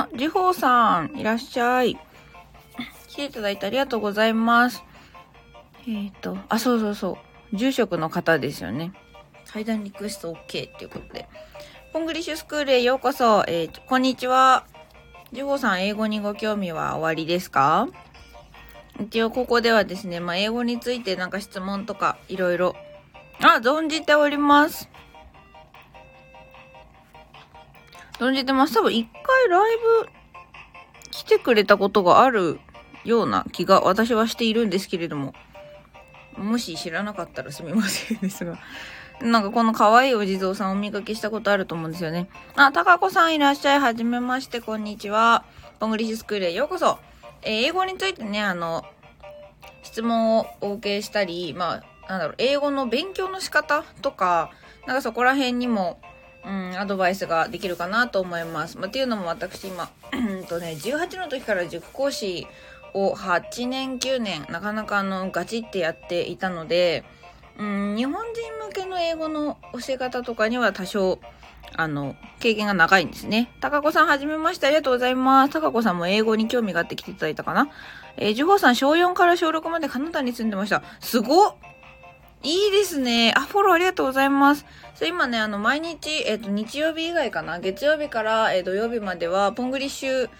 あ、ジホーさん、いらっしゃい。来ていただいてありがとうございます。えっ、ー、と、あ、そうそうそう。住職の方ですよね。階段リクエスト OK っていうことで。ポングリッシュスクールへようこそ。えー、こんにちは。ジホーさん、英語にご興味はおありですか？一応ここではですね、まあ、英語についてなんか質問とかいろいろ、あ、存じております。存じてます。多分ライブ来てくれたことがあるような気が私はしているんですけれども。もし知らなかったらすみませんですが。なんかこの可愛いお地蔵さんお見かけしたことあると思うんですよね。あ、たかこさんいらっしゃい。はじめまして、こんにちは。ボングリッシュスクールへようこそ。えー、英語についてね、あの、質問をお受けしたり、まあ、なんだろう、英語の勉強の仕方とか、なんかそこら辺にも、うん、アドバイスができるかなと思います。まあ、っていうのも私今、うんとね、18の時から塾講師を8年9年なかなかあのガチってやっていたので、うん、日本人向けの英語の教え方とかには多少あの、経験が長いんですね。たかこさん、はじめまして。ありがとうございます。たかこさんも英語に興味があって来ていただいたかなえー、ジュホさん、小4から小6までカナダに住んでました。すごっいいですね。あ、フォローありがとうございます。それ今ね、あの、毎日、えっ、ー、と、日曜日以外かな？月曜日から、えー、土曜日までは、ポングリッシュ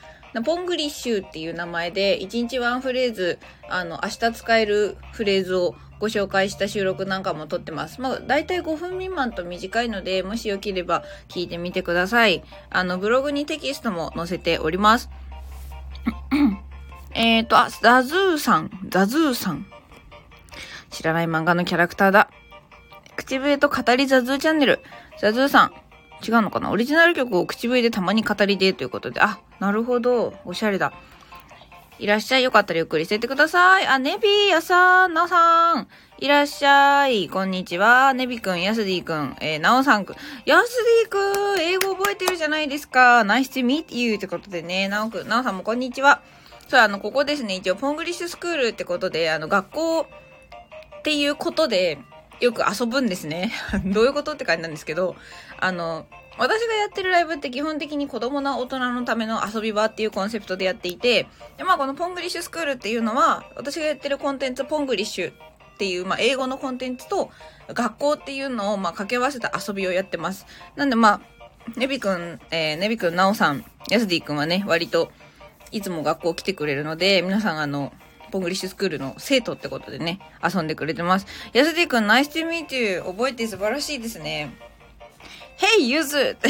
ポングリッシュっていう名前で、1日ワンフレーズ、あの、明日使えるフレーズをご紹介した収録なんかも撮ってます。まあ、大体5分未満と短いので、もしよければ聞いてみてください。あの、ブログにテキストも載せております。えっと、あ、ザズーさん、ザズーさん。知らない漫画のキャラクターだ。口笛と語りザズーチャンネル。ザズーさん。違うのかな？オリジナル曲を口笛でたまに語りでということで。あ、なるほど。おしゃれだ。いらっしゃい。よかったらゆっくりしてってください。あ、ネビー、やさん、なさん。いらっしゃい。こんにちは。ネビくん、ヤスディくん、えー、なおさんくん。ヤスディくん、英語覚えてるじゃないですか。 nice to meet you ってことでね、なおくん、なおさんもこんにちは。そう、あの、ここですね、一応、ポングリッシュスクールってことで、あの、学校っていうことで、よく遊ぶんですね。どういうことって感じなんですけど、あの、私がやってるライブって基本的に子供な大人のための遊び場っていうコンセプトでやっていて、で、まあこのポングリッシュスクールっていうのは、私がやってるコンテンツポングリッシュっていう、まあ英語のコンテンツと学校っていうのを、まあ掛け合わせた遊びをやってます。なんでまあ、ネビくん、えー、ネビくん、ナオさん、ヤスディくんはね、割といつも学校来てくれるので、皆さんあの、ポングリッシュスクールの生徒ってことでね、遊んでくれてます。ヤスディくん、ナイス to meet you. 覚えて素晴らしいですね。Hey, Yuzu!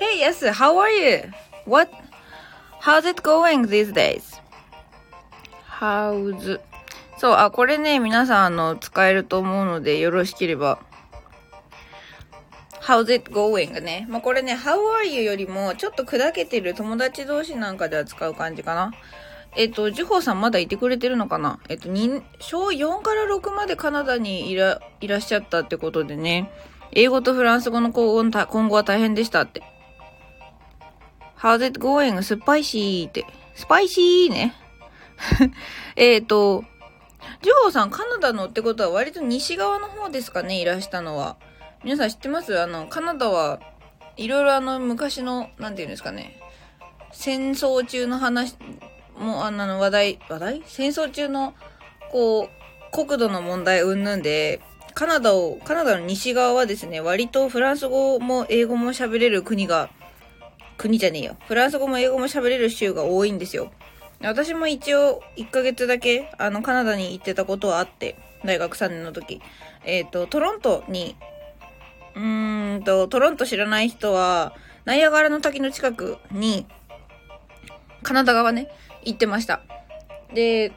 hey, yes, how are you? What? How's it going these days? How's? そう、あ、これね、皆さん、あの、使えると思うので、よろしければ。How's it going? ね。まあ、これね、How are you よりも、ちょっと砕けてる友達同士なんかでは使う感じかな。えっと、ジホーさんまだいてくれてるのかな？えっと、小4から6までカナダにいら、いらっしゃったってことでね。英語とフランス語の今後は大変でしたって。How's it going? スパイシーって。スパイシーね。えっと、ジョーさん、カナダのってことは割と西側の方ですかね、いらしたのは。皆さん知ってます？あの、カナダはいろいろあの、昔の、なんていうんですかね、戦争中の話、もうあの、話題、話題？戦争中の、こう、国土の問題云々で、カナダを、カナダの西側はですね、割とフランス語も英語も喋れる国が、国じゃねえよ。フランス語も英語も喋れる州が多いんですよ。私も一応1ヶ月だけ、あの、カナダに行ってたことはあって、大学3年の時。えっ、ー、と、トロントに、うーんと、トロント知らない人は、ナイアガラの滝の近くに、カナダ側ね、行ってました。で、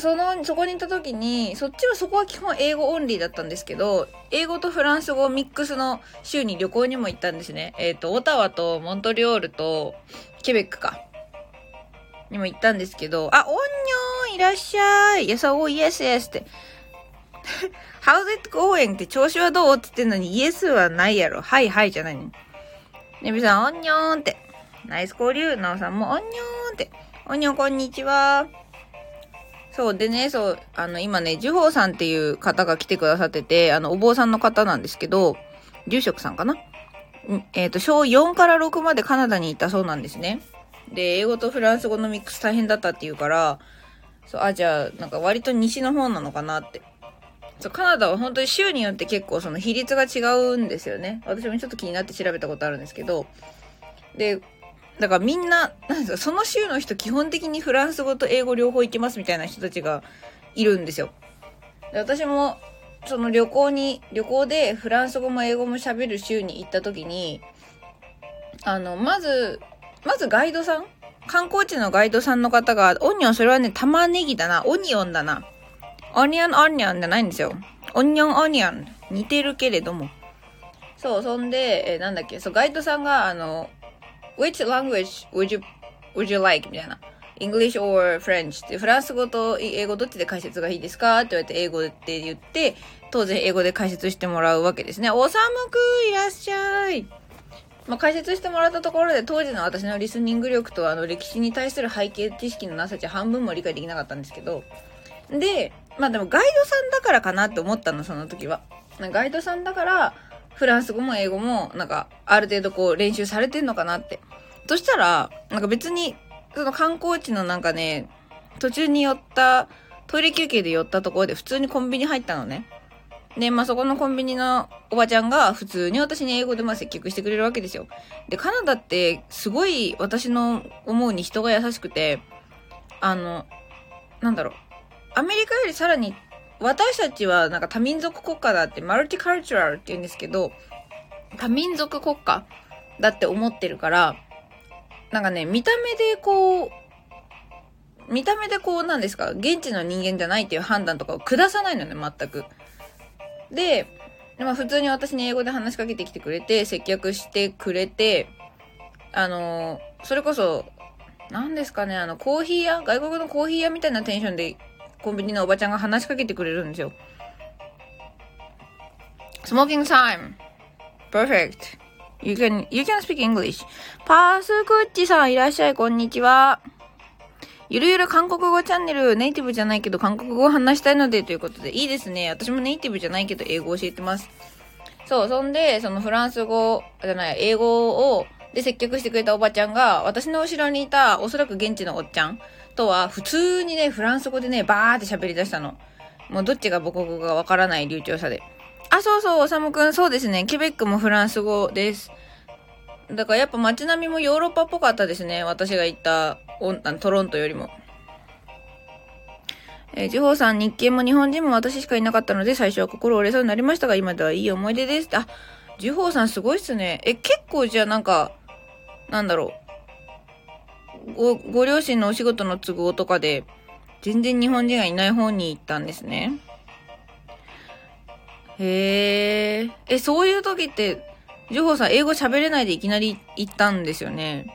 その、そこに行った時に、そっちはそこは基本英語オンリーだったんですけど、英語とフランス語ミックスの州に旅行にも行ったんですね。えっ、ー、と、オタワとモントリオールとケベックか。にも行ったんですけど、あ、オンニョンいらっしゃい !Yes, oh, yes, yes って。How's it going? って調子はどう？って言ってんのに、イエスはないやろ。はいはいじゃないの。ねびさん、オンニョンって。ナイス交流。なおさんも、オンニョンって。オンニョンこんにちは。そう。でね、そう、あの、今ね、ジュホーさんっていう方が来てくださってて、あの、お坊さんの方なんですけど、住職さんかな？えっ、ー、と、小4から6までカナダに行ったそうなんですね。で、英語とフランス語のミックス大変だったって言うから、そう、あ、じゃあ、なんか割と西の方なのかなって。そう、カナダは本当に州によって結構その比率が違うんですよね。私もちょっと気になって調べたことあるんですけど。で、だからみんな、なんか、その州の人基本的にフランス語と英語両方行けますみたいな人たちがいるんですよ。で私も、その旅行に、旅行でフランス語も英語も喋る州に行った時に、あの、まず、まずガイドさん観光地のガイドさんの方が、オニオン、それはね、玉ねぎだな。オニオンだな。オニオン、オニオンじゃないんですよ。オニオン、オニオン。似てるけれども。そう、そんで、えー、なんだっけ、そう、ガイドさんが、あの、which language would you, would you like? みたいな。English or French? ってフランス語と英語どっちで解説がいいですか？って言われて英語って言って、当然英語で解説してもらうわけですね。お寒くいらっしゃい。まあ、解説してもらったところで当時の私のリスニング力とあの歴史に対する背景知識のなさじゃ半分も理解できなかったんですけど。で、まあでもガイドさんだからかなって思ったの、その時は。ガイドさんだから、フランス語も英語も、なんか、ある程度こう練習されてんのかなって。そしたら、なんか別に、その観光地のなんかね、途中に寄った、トイレ休憩で寄ったところで普通にコンビニ入ったのね。で、まあ、そこのコンビニのおばちゃんが普通に私に英語でまあ接客してくれるわけですよ。で、カナダってすごい私の思うに人が優しくて、あの、なんだろう。アメリカよりさらに私たちはなんか多民族国家だってマルチカルチュラルって言うんですけど、多民族国家だって思ってるから、なんかね、見た目でこう、見た目でこうなんですか、現地の人間じゃないっていう判断とかを下さないのね、全く。で、まあ普通に私に英語で話しかけてきてくれて、接客してくれて、あの、それこそ、何ですかね、あの、コーヒー屋外国のコーヒー屋みたいなテンションで、コンビニのおばちゃんが話しかけてくれるんですよ。Smoking time. Perfect. You can, you can speak English. パースクッチさんいらっしゃい、こんにちは。ゆるゆる韓国語チャンネル、ネイティブじゃないけど韓国語を話したいのでということで、いいですね。私もネイティブじゃないけど英語教えてます。そう、そんで、そのフランス語、じゃない、英語を、で接客してくれたおばちゃんが、私の後ろにいた、おそらく現地のおっちゃんとは、普通にね、フランス語でね、バーって喋り出したの。もうどっちが母国語かわからない流暢さで。あ、そうそう、おさむくん、そうですね。ケベックもフランス語です。だからやっぱ街並みもヨーロッパっぽかったですね。私が行ったトロントよりも。えー、ジホさん、日系も日本人も私しかいなかったので、最初は心折れそうになりましたが、今ではいい思い出です。あ、ジホさんすごいっすね。え、結構じゃあなんか、なんだろう。ご、ご両親のお仕事の都合とかで、全然日本人がいない方に行ったんですね。へえ。え、そういう時って、ジョホさん英語喋れないでいきなり行ったんですよね。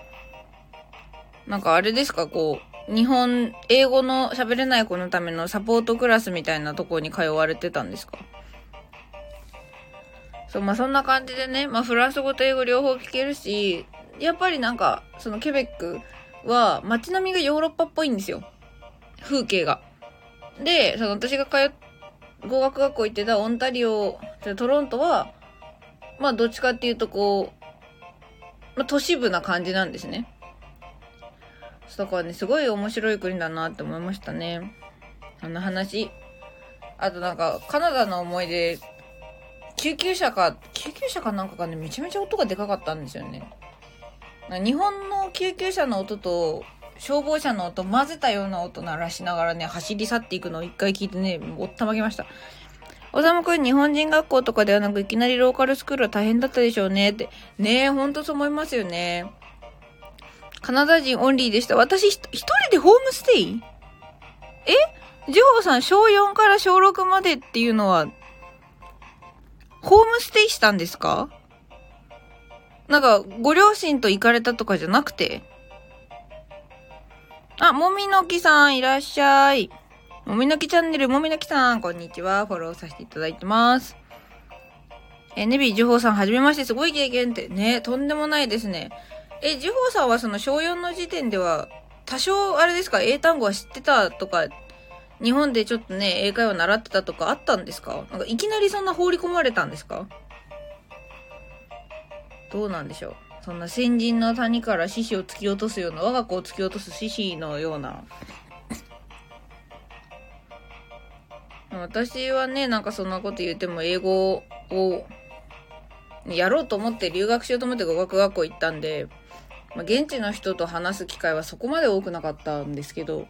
なんかあれですか、こう、日本、英語の喋れない子のためのサポートクラスみたいなとこに通われてたんですか？そう、まあそんな感じでね、まあフランス語と英語両方聞けるし、やっぱりなんか、そのケベックは街並みがヨーロッパっぽいんですよ。風景が。で、その私が通っ、語学学校行ってたオンタリオ、トロントは、まあどっちかっていうとこう、まあ都市部な感じなんですね。だからね、すごい面白い国だなって思いましたね。あの話。あとなんか、カナダの思い出、救急車か、救急車かなんかがね、めちゃめちゃ音がでかかったんですよね。日本の救急車の音と消防車の音混ぜたような音鳴らしながらね、走り去っていくのを一回聞いてね、おったまげました。おさむくん、日本人学校とかではなく、いきなりローカルスクールは大変だったでしょうね。って。ねえ、ほんとそう思いますよね。カナダ人オンリーでした。私、一人でホームステイ？え？ジホーさん、小4から小6までっていうのは、ホームステイしたんですか？なんか、ご両親と行かれたとかじゃなくて？あ、もみのきさん、いらっしゃい。もみのきチャンネル、もみのきさん、こんにちは。フォローさせていただいてます。えネビー、ジュホーさん、はじめまして、すごい経験って。ね、とんでもないですね。え、ジュホーさんはその小4の時点では、多少、あれですか、英単語は知ってたとか、日本でちょっとね、英会話習ってたとかあったんですか？なんかいきなりそんな放り込まれたんですか？どうなんでしょう？そんな先人の谷から獅子を突き落とすような、我が子を突き落とす獅子のような。私はね、なんかそんなこと言っても英語をやろうと思って留学しようと思って語学学校行ったんで、まあ、現地の人と話す機会はそこまで多くなかったんですけど、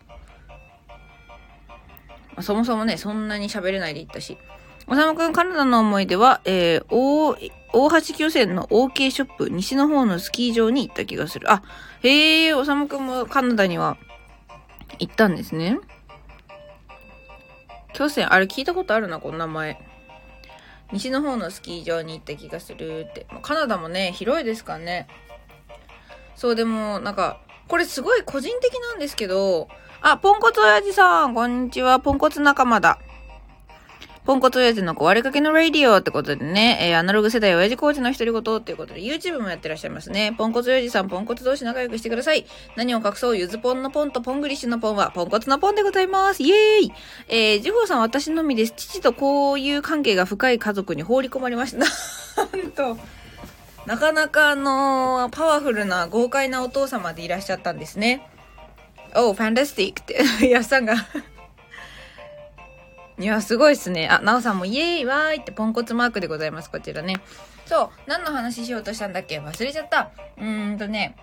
まあ、そもそもね、そんなに喋れないで行ったし。おさむくん、カナダの思い出は、えー、大、大橋巨船の OK ショップ、西の方のスキー場に行った気がする。あ、へえ、おさむくんもカナダには行ったんですね。巨船、あれ聞いたことあるな、この名前。西の方のスキー場に行った気がするって。カナダもね、広いですからね。そう、でも、なんか、これすごい個人的なんですけど、あ、ポンコツ親父さん、こんにちは、ポンコツ仲間だ。ポンコツ親父の壊れかけのラディオってことでね、えー、アナログ世代親父コーチの独り言っていうことで YouTube もやってらっしゃいますね。ポンコツ親父さん、ポンコツ同士仲良くしてください。何を隠そう、ゆずポンのポンとポングリッシュのポンは、ポンコツのポンでございます。イエーイえー、ジホーさん私のみです。父とこういう関係が深い家族に放り込まれました。なんと。なかなかあのー、パワフルな豪快なお父様でいらっしゃったんですね。おう、ファンタスティックって、やっさんがいや、すごいっすね。あ、なおさんもイエーイわーいってポンコツマークでございます。こちらね。そう。何の話しようとしたんだっけ？忘れちゃった。うーんとね。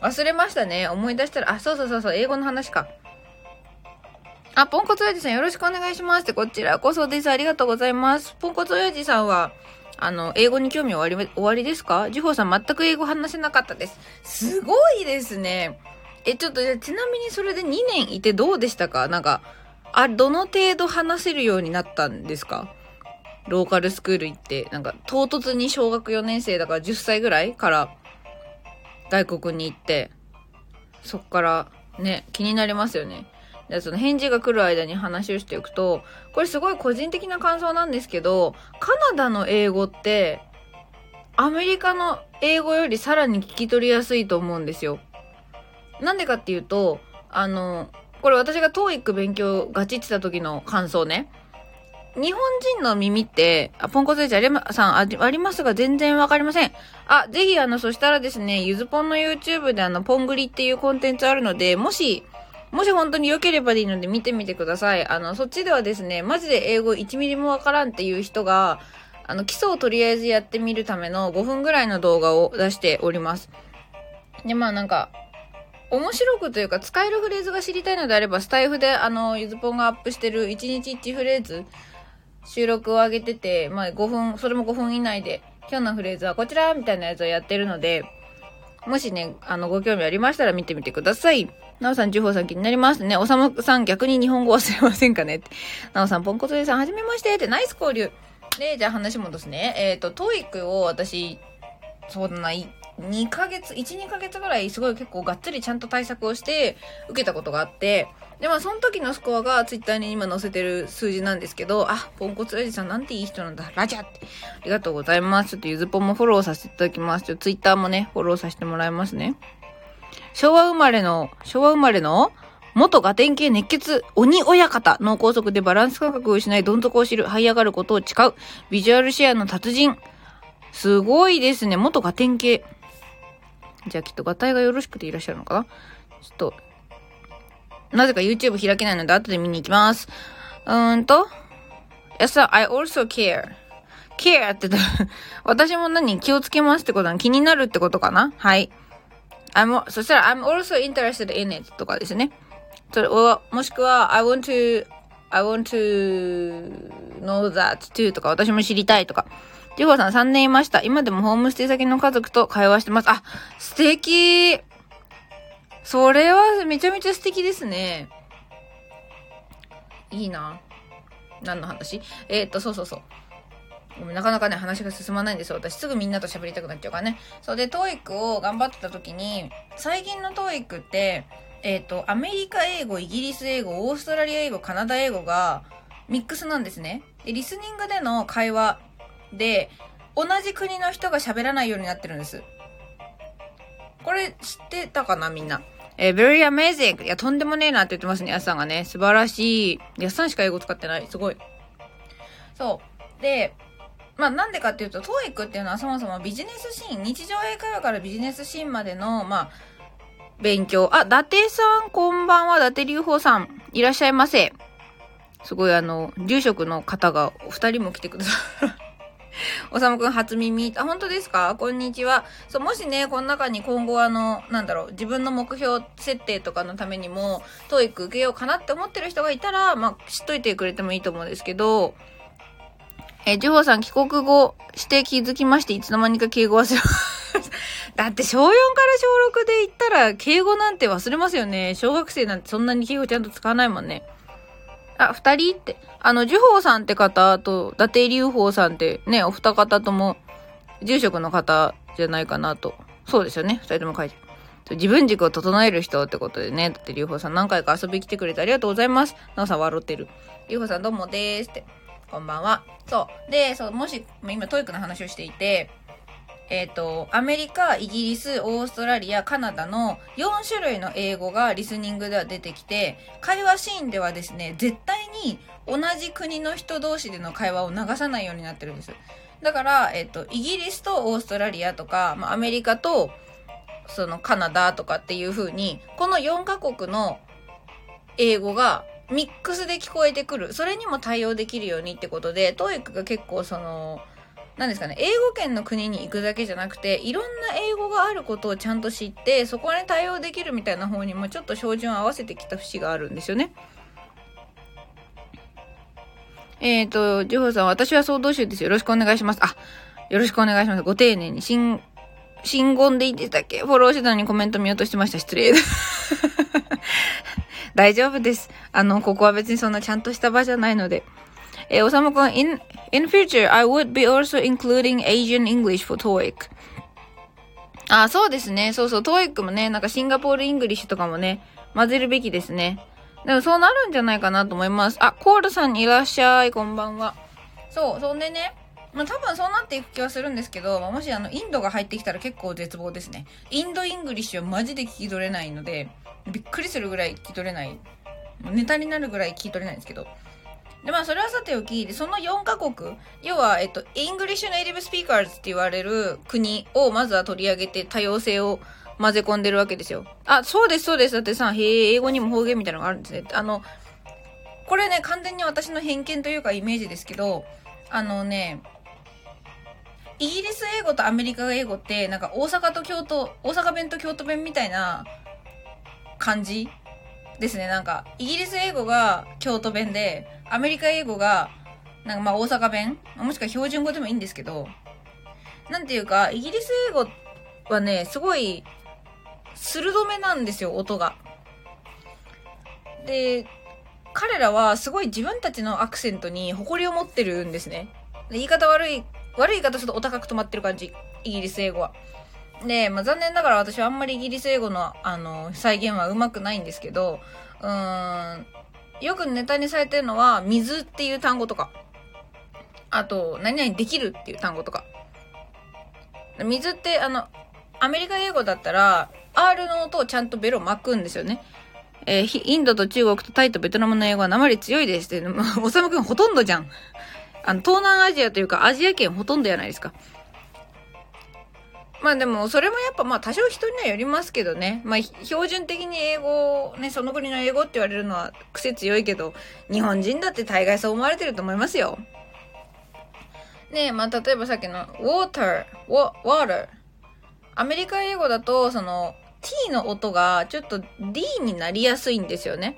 忘れましたね。思い出したら、あ、そうそうそうそう、英語の話か。あ、ポンコツ親父さんよろしくお願いしますって、こちらこそです。ありがとうございます。ポンコツ親父さんは、あの、英語に興味終わり、終わりですか？ジホーさん全く英語話せなかったです。すごいですね。え、ちょっと、ちなみにそれで2年いてどうでしたか？なんか、あ、どの程度話せるようになったんですか？ローカルスクール行って、なんか唐突に小学4年生だから10歳ぐらいから外国に行って、そっからね、気になりますよね。で、その返事が来る間に話をしていくと、これすごい個人的な感想なんですけど、カナダの英語って、アメリカの英語よりさらに聞き取りやすいと思うんですよ。なんでかっていうと、あの、これ私が TOEIC 勉強ガチってた時の感想ね。日本人の耳って、あ、ポンコツエイチありま、さんあ、ありますが全然わかりません。あ、ぜひあの、そしたらですね、ゆずぽんの YouTube であの、ポングリっていうコンテンツあるので、もし、もし本当に良ければでいいので見てみてください。あの、そっちではですね、マジで英語1ミリもわからんっていう人が、あの、基礎をとりあえずやってみるための5分ぐらいの動画を出しております。で、まあなんか、面白くというか使えるフレーズが知りたいのであれば、スタイフであの、ゆずぽんがアップしてる1日1フレーズ、収録を上げてて、まあ5分、それも5分以内で、今日のフレーズはこちらみたいなやつをやってるので、もしね、あの、ご興味ありましたら見てみてください。なおさん、ジュホーさん気になりますね。おさむさん逆に日本語忘れませんかね？なおさん、ポンコツさん、はじめましてってナイス交流。で、じゃあ話戻すね。えっ、ー、と、 TOEIC を私、そうだな、2ヶ月、1、2ヶ月ぐらいすごい結構がっつりちゃんと対策をして受けたことがあって、で、まあその時のスコアがツイッターに今載せてる数字なんですけど、あ、ポンコツおじさんなんていい人なんだ、ラジャって。ありがとうございます。ちょっとゆずぽんもフォローさせていただきます。ちょっとツイッターもね、フォローさせてもらいますね。昭和生まれの、昭和生まれの元ガテン系熱血鬼親方脳梗塞でバランス感覚を失いどん底を知る這い上がることを誓うビジュアルシェアの達人すごいですね元ガテン系じゃあきっとガタイがよろしくていらっしゃるのかな？ちょっと、なぜか YouTube 開けないので後で見に行きます。うーんと、やさ、I also care. care って言ったら 私も何気をつけますってことは気になるってことかな？はい。I'm, そしたら I'm also interested in it とかですね。それもしくは I want to, I want to know that too とか私も知りたいとか。ジホさん3年いました。今でもホームステイ先の家族と会話してます。あ、素敵それはめちゃめちゃ素敵ですね。いいな。何の話？えー、っと、そうそうそう。なかなかね、話が進まないんですよ。私すぐみんなと喋りたくなっちゃうからね。そうで、TOEIC を頑張ってた時に、最近の TOEIC って、えっ、ー、と、アメリカ英語、イギリス英語、オーストラリア英語、カナダ英語がミックスなんですね。で、リスニングでの会話で、同じ国の人が喋らないようになってるんです。これ知ってたかなみんな？えー、very amazing! いや、とんでもねえなって言ってますね、やすさんがね。素晴らしい。やすさんしか英語使ってない。すごい。そう。で、まあなんでかっていうと、TOEIC っていうのはそもそもビジネスシーン、日常英会話からビジネスシーンまでの、まあ、勉強。あ、伊達さん、こんばんは、伊達隆法さん。いらっしゃいませ。すごいあの、住職の方がお二人も来てください。おさむくん初耳。あ、本当ですか？こんにちは。そう、もしね、この中に今後あの、なんだろう、自分の目標設定とかのためにも、 TOEIC 受けようかなって思ってる人がいたら、まあ、知っといてくれてもいいと思うんですけど、えジュホさん帰国後して気づきまして、いつの間にか敬語忘れます だって小4から小6で言ったら、敬語なんて忘れますよね。小学生なんてそんなに敬語ちゃんと使わないもんね。あ、二人って。あの、樹宝さんって方と、伊達隆法さんってね、お二方とも、住職の方じゃないかなと。そうですよね。二人とも書いて。自分軸を整える人ってことでね、だって、りゅうほうさん何回か遊び来てくれてありがとうございます。なおさん笑ってる。りゅうほうさんどうもでーすって。こんばんは。そう。で、そう、もし、今 TOEIC の話をしていて、えっ、ー、と、アメリカ、イギリス、オーストラリア、カナダの4種類の英語がリスニングでは出てきて、会話シーンではですね、絶対に同じ国の人同士での会話を流さないようになってるんです。だから、えっ、ー、と、イギリスとオーストラリアとか、まあ、アメリカと、そのカナダとかっていう風に、この4カ国の英語がミックスで聞こえてくる。それにも対応できるようにってことで、トーイックが結構その、何ですかね、英語圏の国に行くだけじゃなくて、いろんな英語があることをちゃんと知って、そこに対応できるみたいな方にもちょっと照準を合わせてきた節があるんですよね。えっ、ー、と、ジョホさん、私は総動集です。よろしくお願いします。あ、よろしくお願いします。ご丁寧に、新、新言でいいんでしたっけ？フォロー手段にコメント見落としてました。失礼。大丈夫です。あの、ここは別にそんなちゃんとした場じゃないので。えー、おさむくん、in, in future, I would be also including Asian English for TOEIC. あ、そうですね。そうそう、TOEIC もね、なんかシンガポール English とかもね、混ぜるべきですね。でもそうなるんじゃないかなと思います。あ、コールさんいらっしゃい。こんばんは。そう、そんでね、まあ多分そうなっていく気はするんですけど、まあ、もしあの、インドが入ってきたら結構絶望ですね。インド English はマジで聞き取れないので、びっくりするぐらい聞き取れない。ネタになるぐらい聞き取れないんですけど。で、まあ、それはさておき、その4カ国、要は、えっと、 English native speakers って言われる国をまずは取り上げて多様性を混ぜ込んでるわけですよ。あ、そうです、そうです。だってさ、へえ、英語にも方言みたいなのがあるんですね。あの、これね、完全に私の偏見というかイメージですけど、あのね、イギリス英語とアメリカ英語って、なんか大阪と京都、大阪弁と京都弁みたいな感じですね。なんか、イギリス英語が京都弁で、アメリカ英語が、なんかまあ大阪弁もしくは標準語でもいいんですけど、なんていうか、イギリス英語はね、すごい、鋭めなんですよ、音が。で、彼らはすごい自分たちのアクセントに誇りを持ってるんですね。言い方悪い、悪い言い方するとお高く止まってる感じ。イギリス英語は。で、まあ、残念ながら私はあんまりイギリス英語の、あの、再現はうまくないんですけど、うーん、よくネタにされてるのは、水っていう単語とか、あと、何々できるっていう単語とか。水って、あの、アメリカ英語だったら、R の音をちゃんとベロ巻くんですよね。えー、インドと中国とタイとベトナムの英語は鉛強いですって、おさむくんほとんどじゃん。あの、東南アジアというかアジア圏ほとんどやないですか。まあでも、それもやっぱまあ多少人にはよりますけどね。まあ標準的に英語、ね、その国の英語って言われるのは癖強いけど、日本人だって大概そう思われてると思いますよ。ねえ、まあ例えばさっきの water, water。アメリカ英語だと、その t の音がちょっと d になりやすいんですよね。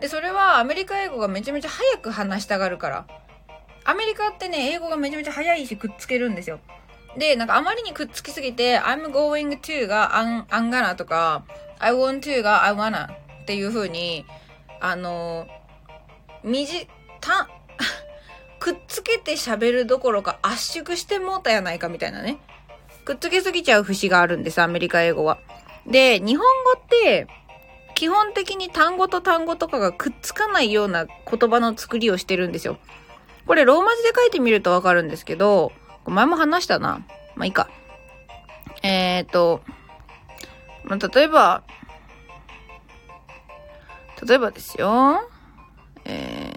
で、それはアメリカ英語がめちゃめちゃ早く話したがるから。アメリカってね、英語がめちゃめちゃ早いしくっつけるんですよ。で、なんかあまりにくっつきすぎて、I'm going to が I'm, I'm gonna とか、I want to が I wanna っていう風に、あの、みじ、た、くっつけて喋るどころか圧縮してもうたやないかみたいなね。くっつけすぎちゃう節があるんです、アメリカ英語は。で、日本語って、基本的に単語と単語とかがくっつかないような言葉の作りをしてるんですよ。これローマ字で書いてみるとわかるんですけど、前も話したな。まあいいか。えっ、ー、と、まあ、例えば、例えばですよ。え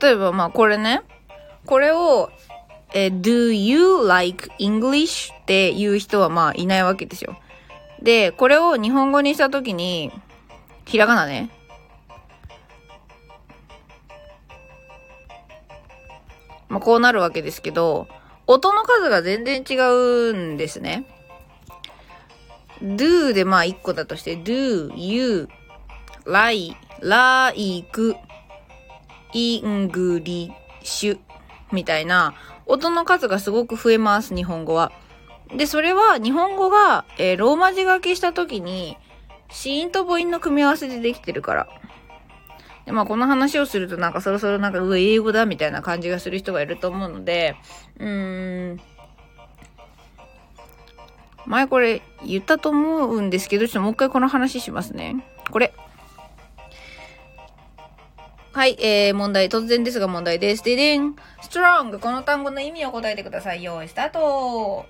例えばまあこれね、これを、え do you like English? って言う人はまあいないわけですよ。で、これを日本語にしたときに、ひらがなね。まあこうなるわけですけど、音の数が全然違うんですね。do でまあ1個だとして、do, you, like, like, English みたいな音の数がすごく増えます、日本語は。で、それは日本語が、えー、ローマ字書きした時に、子音と母音の組み合わせでできてるから。で、まあこの話をするとなんかそろそろなんか、うわ、英語だみたいな感じがする人がいると思うので、うーん。前これ言ったと思うんですけど、ちょっともう一回この話しますね。これ。はい、えー、問題。突然ですが問題です。ででん。strong。この単語の意味を答えてください。用意スタート。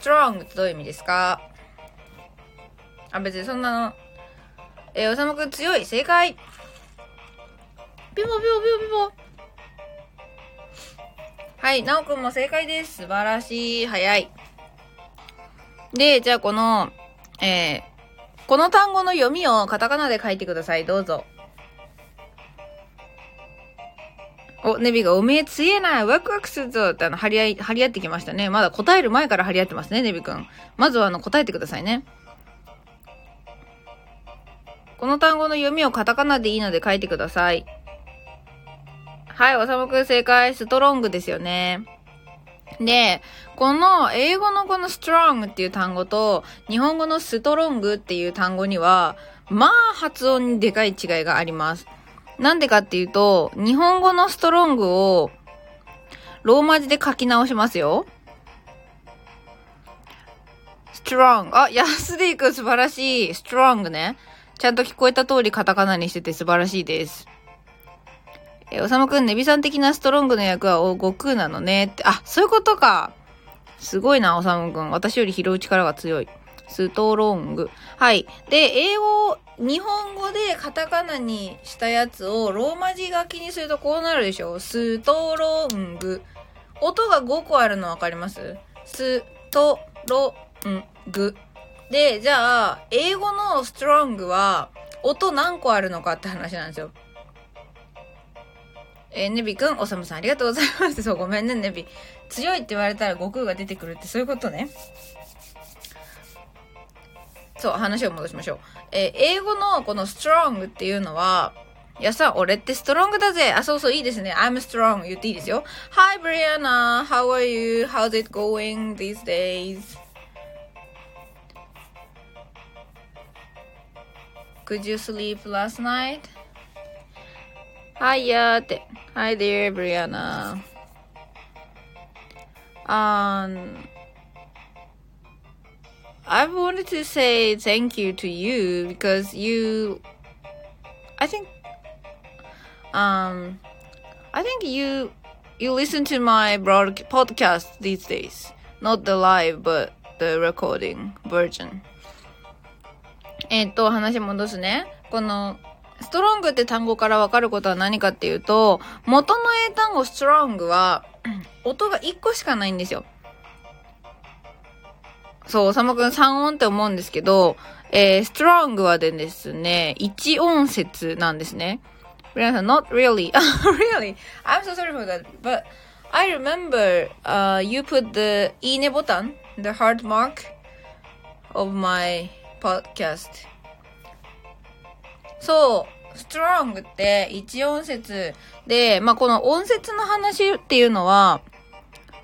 strong ってどういう意味ですか？あ、別にそんなの。えー、おさむくん強い。正解。ピポピポピポピポ。はい、なおくんも正解です。素晴らしい。早い。で、じゃあこの、えー、この単語の読みをカタカナで書いてください。どうぞ。お、ネビがおめえ強えない、ワクワクするぞってあの、張り合い、張り合ってきましたね。まだ答える前から張り合ってますね、ネビくん。まずはあの、答えてくださいね。この単語の読みをカタカナでいいので書いてください。はい、おさむくん正解。ストロングですよね。で、この英語のこの strong っていう単語と日本語のストロングっていう単語には、まあ発音にでかい違いがあります。なんでかっていうと、日本語のストロングをローマ字で書き直しますよ。strong. あ、安でいく素晴らしい。strong ね。ちゃんと聞こえた通りカタカナにしてて素晴らしいです。えおさまくん、ネビさん的なストロングの役は悟空なのねって。あ、そういうことか。すごいな、おさむくん。私より拾う力が強い。ストロング。はい。で、英語、日本語でカタカナにしたやつをローマ字書きにするとこうなるでしょストロング。音が5個あるのわかります？ストロング。で、じゃあ、英語のストロングは音何個あるのかって話なんですよ。えー、ネビくん、おさむさんありがとうございます。そう、ごめんね、ネビ。強いって言われたら悟空が出てくるってそういうことね。そう、話を戻しましょう。えー、英語のこの strong っていうのは、いやさ、俺ってストロングだぜ。あ、そうそう、いいですね。I'm strong 言っていいですよ。Hi, Brianna. How are you? How's it going these days? Could you sleep last night? Hiya。Hi there, Brianna. Um, I wanted to say thank you to you because you, I think, um, I think you, you listen to my broad podcast these days. Not the live, but the recording version. えっと、話戻すね。この、ストロングって単語からわかることは何かっていうと、元の英単語ストロングは、音が1個しかないんですよ。そう、おさまくん3音って思うんですけど、えー、ストロングはでですね、1音節なんですね。皆さん、not really. really? I'm so sorry for that. But I remember, uh, you put the いいねボタン the heart mark of my podcast. そう、strong って一音節で、まあ、この音節の話っていうのは、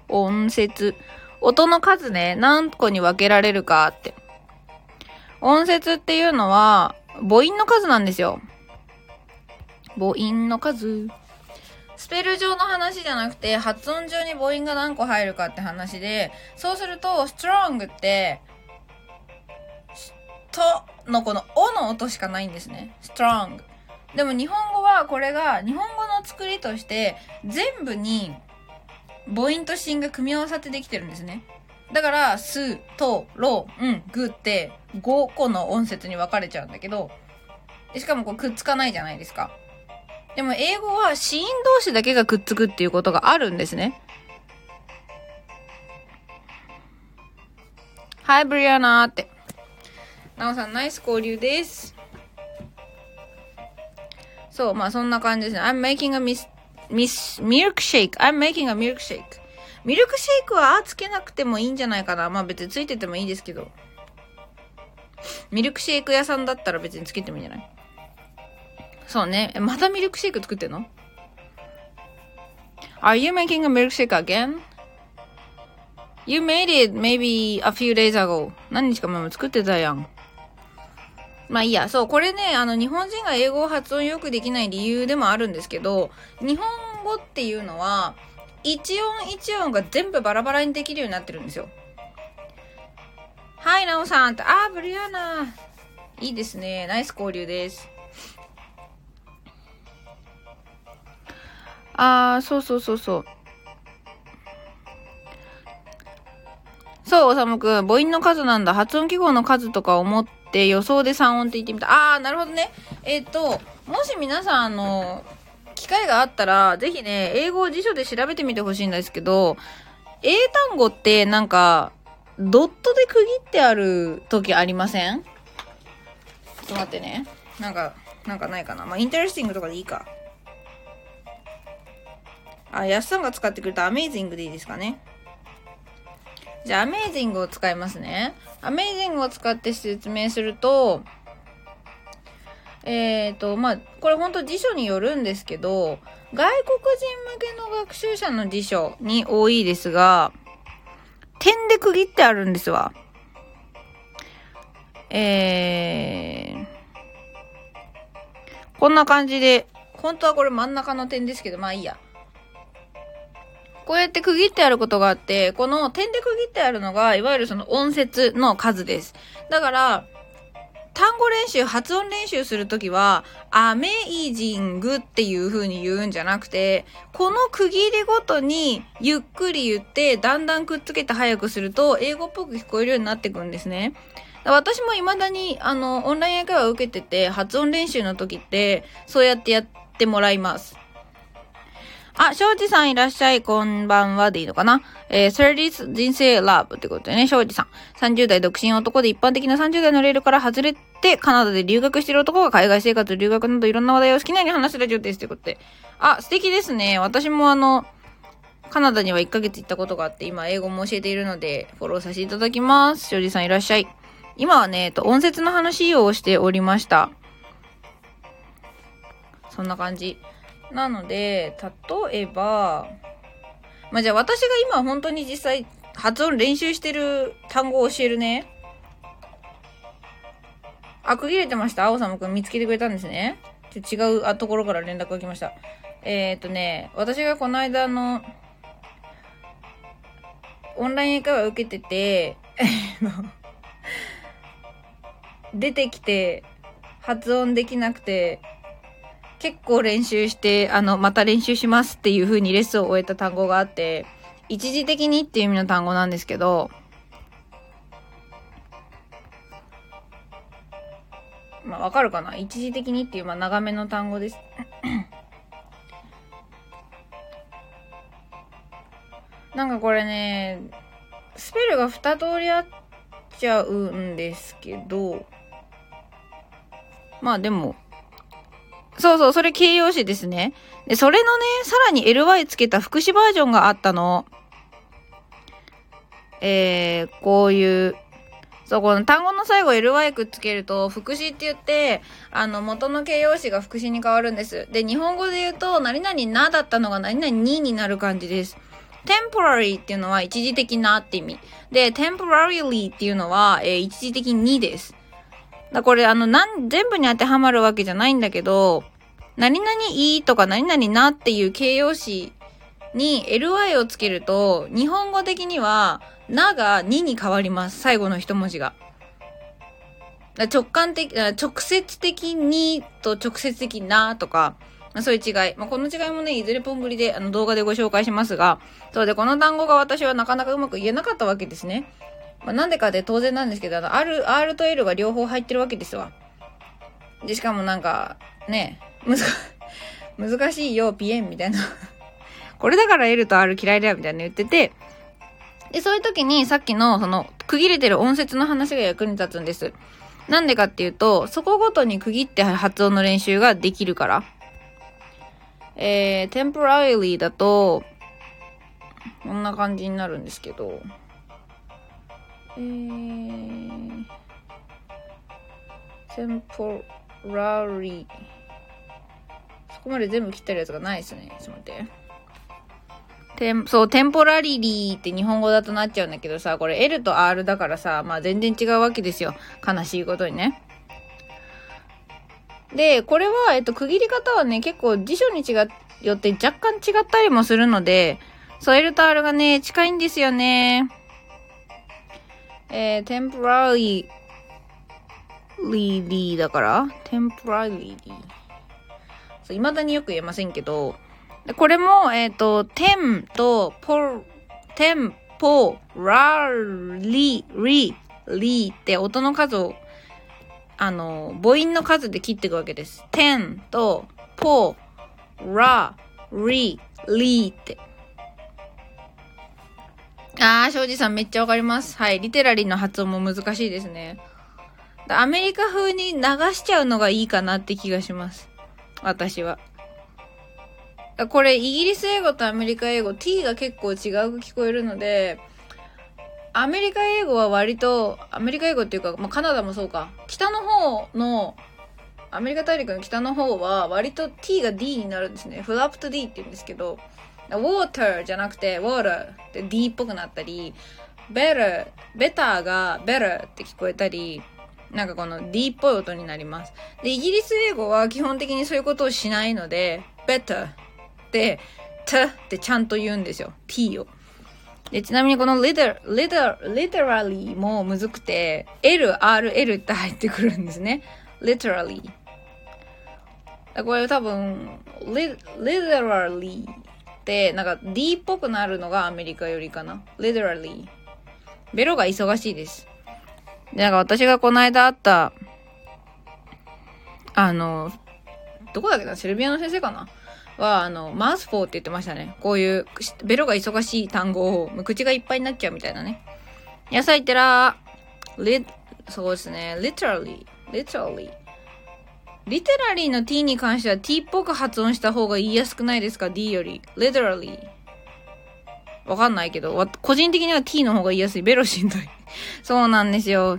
音節。音の数ね、何個に分けられるかって。音節っていうのは、母音の数なんですよ。母音の数。スペル上の話じゃなくて、発音上に母音が何個入るかって話で、そうすると、strong って、とのこのおの音しかないんですね。strong。でも日本語はこれが日本語の作りとして全部に母音と子音が組み合わさってできてるんですね。だから、す、と、ろ、ん、ぐって5個の音節に分かれちゃうんだけど、しかもこうくっつかないじゃないですか。でも英語は子音同士だけがくっつくっていうことがあるんですね。はい、ブリアナーって。なおさん、ナイス交流です。そう、まあそんな感じですね。I'm making a miss, miss, milkshake. I'm making a milkshake. ミルクシェイクはあつけなくてもいいんじゃないかな。まあ別についててもいいですけど。ミルクシェイク屋さんだったら別につけてもいいんじゃない？そうね。またミルクシェイク作ってんの ?Are you making a milkshake again? You made it maybe a few days ago. 何日か前も作ってたやん。まあいいや、そう、これね、あの、日本人が英語発音よくできない理由でもあるんですけど、日本語っていうのは、一音一音が全部バラバラにできるようになってるんですよ。はい、なおさん、あー、ブリアナいいですね。ナイス交流です。あー、そうそうそうそう。そう、おさむくん。母音の数なんだ。発音記号の数とか思ってって予想で3音って言ってみた。あー、なるほどね。えっ、ー、と、もし皆さん、あの、機会があったら、ぜひね、英語を辞書で調べてみてほしいんですけど、英単語ってなんか、ドットで区切ってある時ありません？ちょっと待ってね。なんか、なんかないかな。まあ、 interesting とかでいいか。あ、やっさんが使ってくれたアメイジングでいいですかね。じゃあ、アメイジングを使いますね。アメイジングを使って説明すると、えっ、ー、と、まあ、これ本当辞書によるんですけど、外国人向けの学習者の辞書に多いですが、点で区切ってあるんですわ。えー、こんな感じで、本当はこれ真ん中の点ですけど、まあいいや。こうやって区切ってあることがあって、この点で区切ってあるのが、いわゆるその音節の数です。だから、単語練習、発音練習するときは、アメイジングっていう風に言うんじゃなくて、この区切りごとにゆっくり言って、だんだんくっつけて早くすると、英語っぽく聞こえるようになってくんですね。私も未だに、あの、オンライン英会話を受けてて、発音練習の時って、そうやってやってもらいます。あ、庄司さんいらっしゃい、こんばんはでいいのかな？えー、サリス人生ラブってことでね、庄司さん。30代独身男で一般的な30代のレールから外れて、カナダで留学してる男が海外生活、留学などいろんな話題を好きなように話すラジオですってことで。あ、素敵ですね。私もあの、カナダには1ヶ月行ったことがあって、今英語も教えているので、フォローさせていただきます。庄司さんいらっしゃい。今はね、えっと、音節の話をしておりました。そんな感じ。なので、例えば、まあ、じゃあ私が今本当に実際発音練習してる単語を教えるね。あ、区切れてました。青さんくん見つけてくれたんですね。ち違うところから連絡が来ました。えー、っとね、私がこの間の、オンライン英会話受けてて、出てきて、発音できなくて、結構練習して、あの、また練習しますっていう風にレッスンを終えた単語があって、一時的にっていう意味の単語なんですけど、まあ、わかるかな？一時的にっていう、まあ、長めの単語です。なんかこれね、スペルが二通りあっちゃうんですけど、まあでも、そうそう、それ形容詞ですね。で、それのね、さらに ly つけた副詞バージョンがあったの。えー、こういう、そう、この単語の最後 ly くっつけると、副詞って言って、あの、元の形容詞が副詞に変わるんです。で、日本語で言うと、何々なだったのが何々にになる感じです。temporary っていうのは一時的なって意味。で、temporarily っていうのは、えー、一時的にです。だこれあの、なん、全部に当てはまるわけじゃないんだけど、何々いいとか何々なっていう形容詞に ly をつけると、日本語的には、ながにに変わります。最後の一文字が。直感的、直接的にと直接的なとか、ま、そういう違い。まあ、この違いもね、いずれポングリであの動画でご紹介しますが、そうで、この単語が私はなかなかうまく言えなかったわけですね。まあ、なんでかで当然なんですけど、あの、R、R と L が両方入ってるわけですわ。で、しかもなんか、ね、難、難しいよ、ピエンみたいな。これだから L と R 嫌いだよ、みたいな言ってて、で、そういう時にさっきのその区切れてる音節の話が役に立つんです。なんでかっていうと、そこごとに区切って発音の練習ができるから。えー、temporarily だと、こんな感じになるんですけど、えー、temporary そこまで全部切ってるやつがないですね。ちょっと待って。テン、そう、テンポラリリーって日本語だとなっちゃうんだけどさ、これ L と R だからさ、まあ全然違うわけですよ。悲しいことにね。で、これは、えっと、区切り方はね、結構辞書に違よって若干違ったりもするので、そう、L と R がね、近いんですよね。えー、temporarily だから temporarily そう、未だによく言えませんけど、これも、えっ、ー、と、tem と por、tem, po, r, li, ri, li って音の数を、あの、母音の数で切っていくわけです。ten と po, ra, ri, li って。あー、庄司さんめっちゃわかります。はい。リテラリーの発音も難しいですね。アメリカ風に流しちゃうのがいいかなって気がします。私は。これ、イギリス英語とアメリカ英語、t が結構違う聞こえるので、アメリカ英語は割と、アメリカ英語っていうか、まあ、カナダもそうか、北の方の、アメリカ大陸の北の方は割と t が d になるんですね。フラップと d って言うんですけど、water じゃなくて water って d っぽくなったり、better、better が better って聞こえたり、なんかこの D っぽい音になります。で、イギリス英語は基本的にそういうことをしないので、better で、t ってちゃんと言うんですよ。t を。で、ちなみにこの liter, liter, literally もむずくて、l, r, l って入ってくるんですね。literally。これ多分、literally ってなんか D っぽくなるのがアメリカよりかな。literally。ベロが忙しいです。なんか私がこの間会った、あの、どこだっけなセルビアの先生かな？は、あの、マウスフォーって言ってましたね。こういう、ベロが忙しい単語を、口がいっぱいになっちゃうみたいなね。野菜ってら、り、そうですね。literally, literally. リテラリーの t に関しては t っぽく発音した方が言いやすくないですか ?d より。literally. わかんないけど、個人的には t の方が言いやすい。ベロしんどい。そうなんですよ。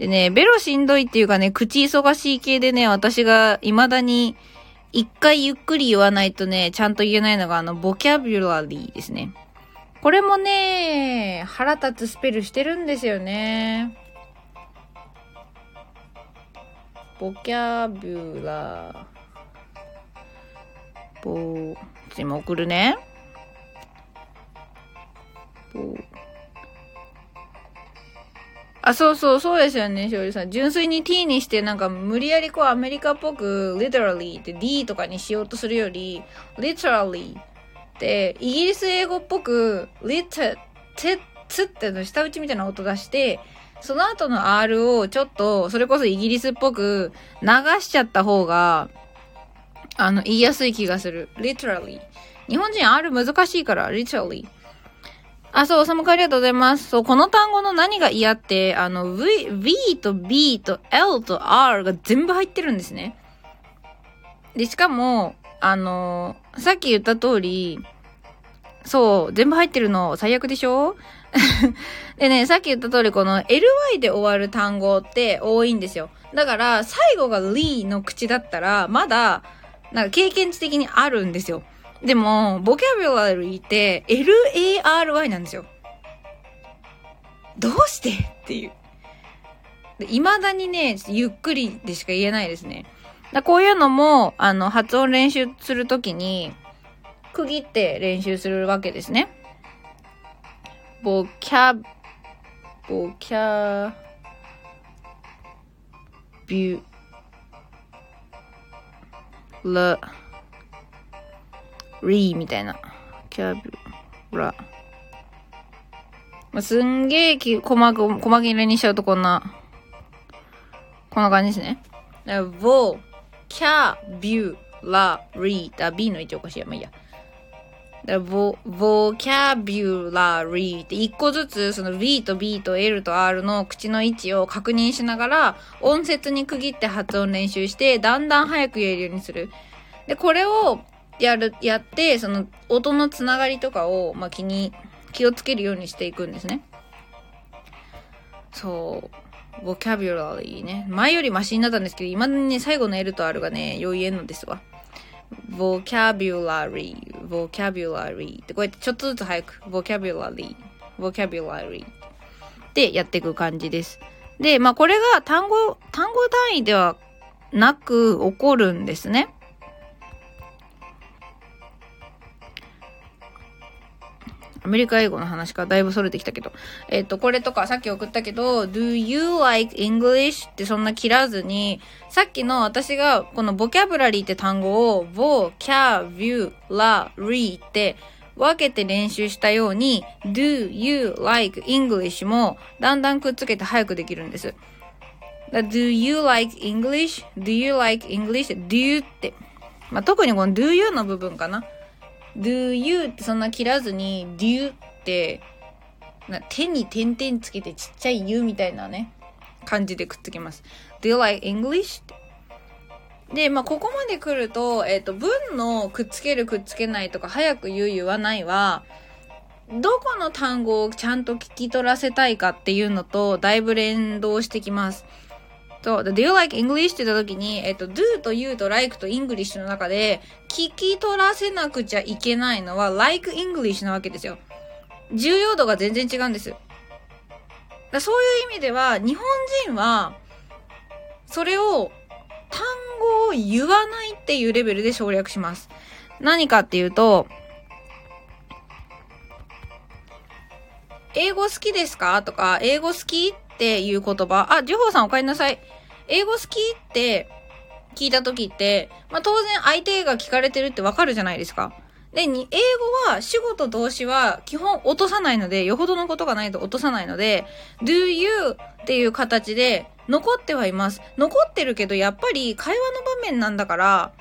でね、ベロしんどいっていうかね、口忙しい系でね、私が未だに一回ゆっくり言わないとね、ちゃんと言えないのがあの、ボキャビュラリーですね。これもね、腹立つスペルしてるんですよね。ボキャビュラー。ボ、ちも送るね。ボ、あ、そうそう、そうですよね、勝利さん。純粋に t にして、なんか無理やりこうアメリカっぽく、literally って d とかにしようとするより、literally ってイギリス英語っぽく、lit, t, t っての下打ちみたいな音出して、その後の R をちょっと、それこそイギリスっぽく流しちゃった方が、あの、言いやすい気がする。literally。日本人 R 難しいから、literally。あ、そう、おさむかありがとうございます。そう、この単語の何が嫌って、あの、V、V と B と L と R が全部入ってるんですね。で、しかも、あの、さっき言った通り、そう、全部入ってるの最悪でしょ？でね、さっき言った通り、この ly で終わる単語って多いんですよ。だから、最後が ly の口だったら、まだ、なんか経験値的にあるんですよ。でも、ボキャブラリーって LARY なんですよ。どうしてっていう。未だにね、ゆっくりでしか言えないですね。だこういうのも、あの、発音練習するときに、区切って練習するわけですね。ボキャ、ボキャ、ビュ、ラ、リーみたいな。キャブラ。まあ、すんげえき、細く、細切れにしちゃうとこんな、こんな感じですね。vocabulary だ、B の位置おかしい。まあいいや。vocabulary って一個ずつその V と B と L と R の口の位置を確認しながら音節に区切って発音練習してだんだん早く言えるようにする。で、これをやる、やって、その音のつながりとかを、まあ、気に、気をつけるようにしていくんですね。そう。ボキャビュラリーね。前よりマシになったんですけど、今にね、最後の L と R がね、よいえんのですわ。vocabulary, vocabulary ってこうやってちょっとずつ早く vocabulary, vocabulary でやっていく感じです。で、まあこれが単語、単語単位ではなく起こるんですね。アメリカ英語の話からだいぶそれてきたけど。えっ、ー、と、これとかさっき送ったけど、do you like English? ってそんな切らずに、さっきの私がこのボキャブラリーって単語を vocabulary って分けて練習したように do you like English? もだんだんくっつけて早くできるんです。do you like English?do you like English?do you って。まあ、特にこの do you の部分かな。Do you ってそんな切らずに do ってな手に点々つけてちっちゃい you みたいなね感じでくっつけます。do you like English? で、まあ、ここまで来ると、えっ、ー、と、文のくっつけるくっつけないとか、早く言う言わないは、どこの単語をちゃんと聞き取らせたいかっていうのと、だいぶ連動してきます。と、do you like English? って言った時に、えっと、do と you と like と English の中で、聞き取らせなくちゃいけないのは、like English なわけですよ。重要度が全然違うんです。だそういう意味では、日本人は、それを、単語を言わないっていうレベルで省略します。何かっていうと、英語好きですか？とか、英語好き？っていう言葉、あ、ジュホーさんお帰りなさい。英語好きって聞いた時って、まあ、当然相手が聞かれてるってわかるじゃないですか。で、に、英語は主語と動詞は基本落とさないので、よほどのことがないと落とさないので、do you っていう形で残ってはいます。残ってるけど、やっぱり会話の場面なんだから、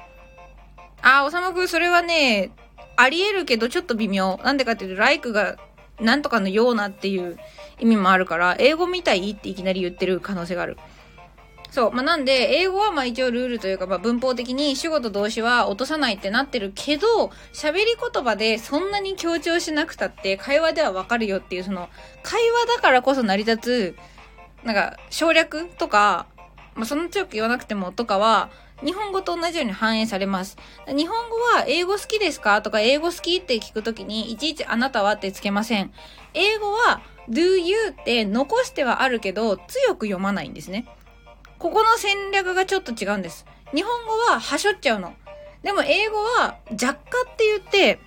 あ、おさまくんそれはね、あり得るけどちょっと微妙。なんでかっていうと、like がなんとかのようなっていう意味もあるから、英語みたいっていきなり言ってる可能性がある。そう。まあ、なんで、英語はま一応ルールというか、ま文法的に主語と動詞は落とさないってなってるけど、喋り言葉でそんなに強調しなくたって会話ではわかるよっていう、その、会話だからこそ成り立つ、なんか、省略とか、まあ、そんな強く言わなくてもとかは、日本語と同じように反映されます。日本語は英語好きですか？とか英語好きって聞くときにいちいちあなたはってつけません。英語は do you って残してはあるけど強く読まないんですね。ここの戦略がちょっと違うんです。日本語ははしょっちゃうの。でも英語は弱化って言って、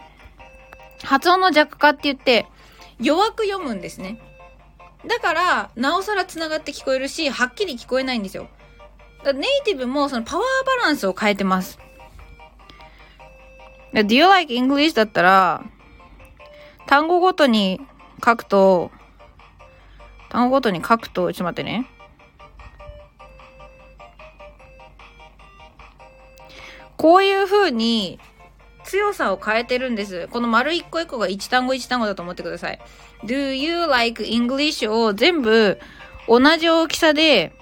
発音の弱化って言って、弱く読むんですね。だから、なおさら繋がって聞こえるし、はっきり聞こえないんですよ。ネイティブもそのパワーバランスを変えてます。Do you like English? だったら、単語ごとに書くと、単語ごとに書くと、ちょっと待ってね。こういう風に強さを変えてるんです。この丸一個一個が一単語一単語だと思ってください。Do you like English? を全部同じ大きさで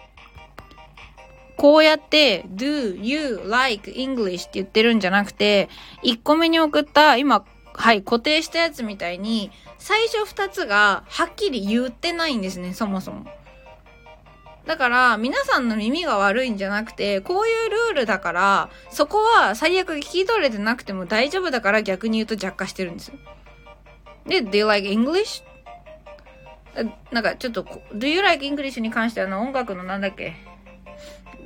こうやって do you like English って言ってるんじゃなくて、1個目に送った、今、はい、固定したやつみたいに、最初2つがはっきり言ってないんですね、そもそも。だから、皆さんの耳が悪いんじゃなくて、こういうルールだから、そこは最悪聞き取れてなくても大丈夫だから逆に言うと弱化してるんですよ。で、do you like English? なんかちょっと、do you like English に関してはあの音楽のなんだっけ？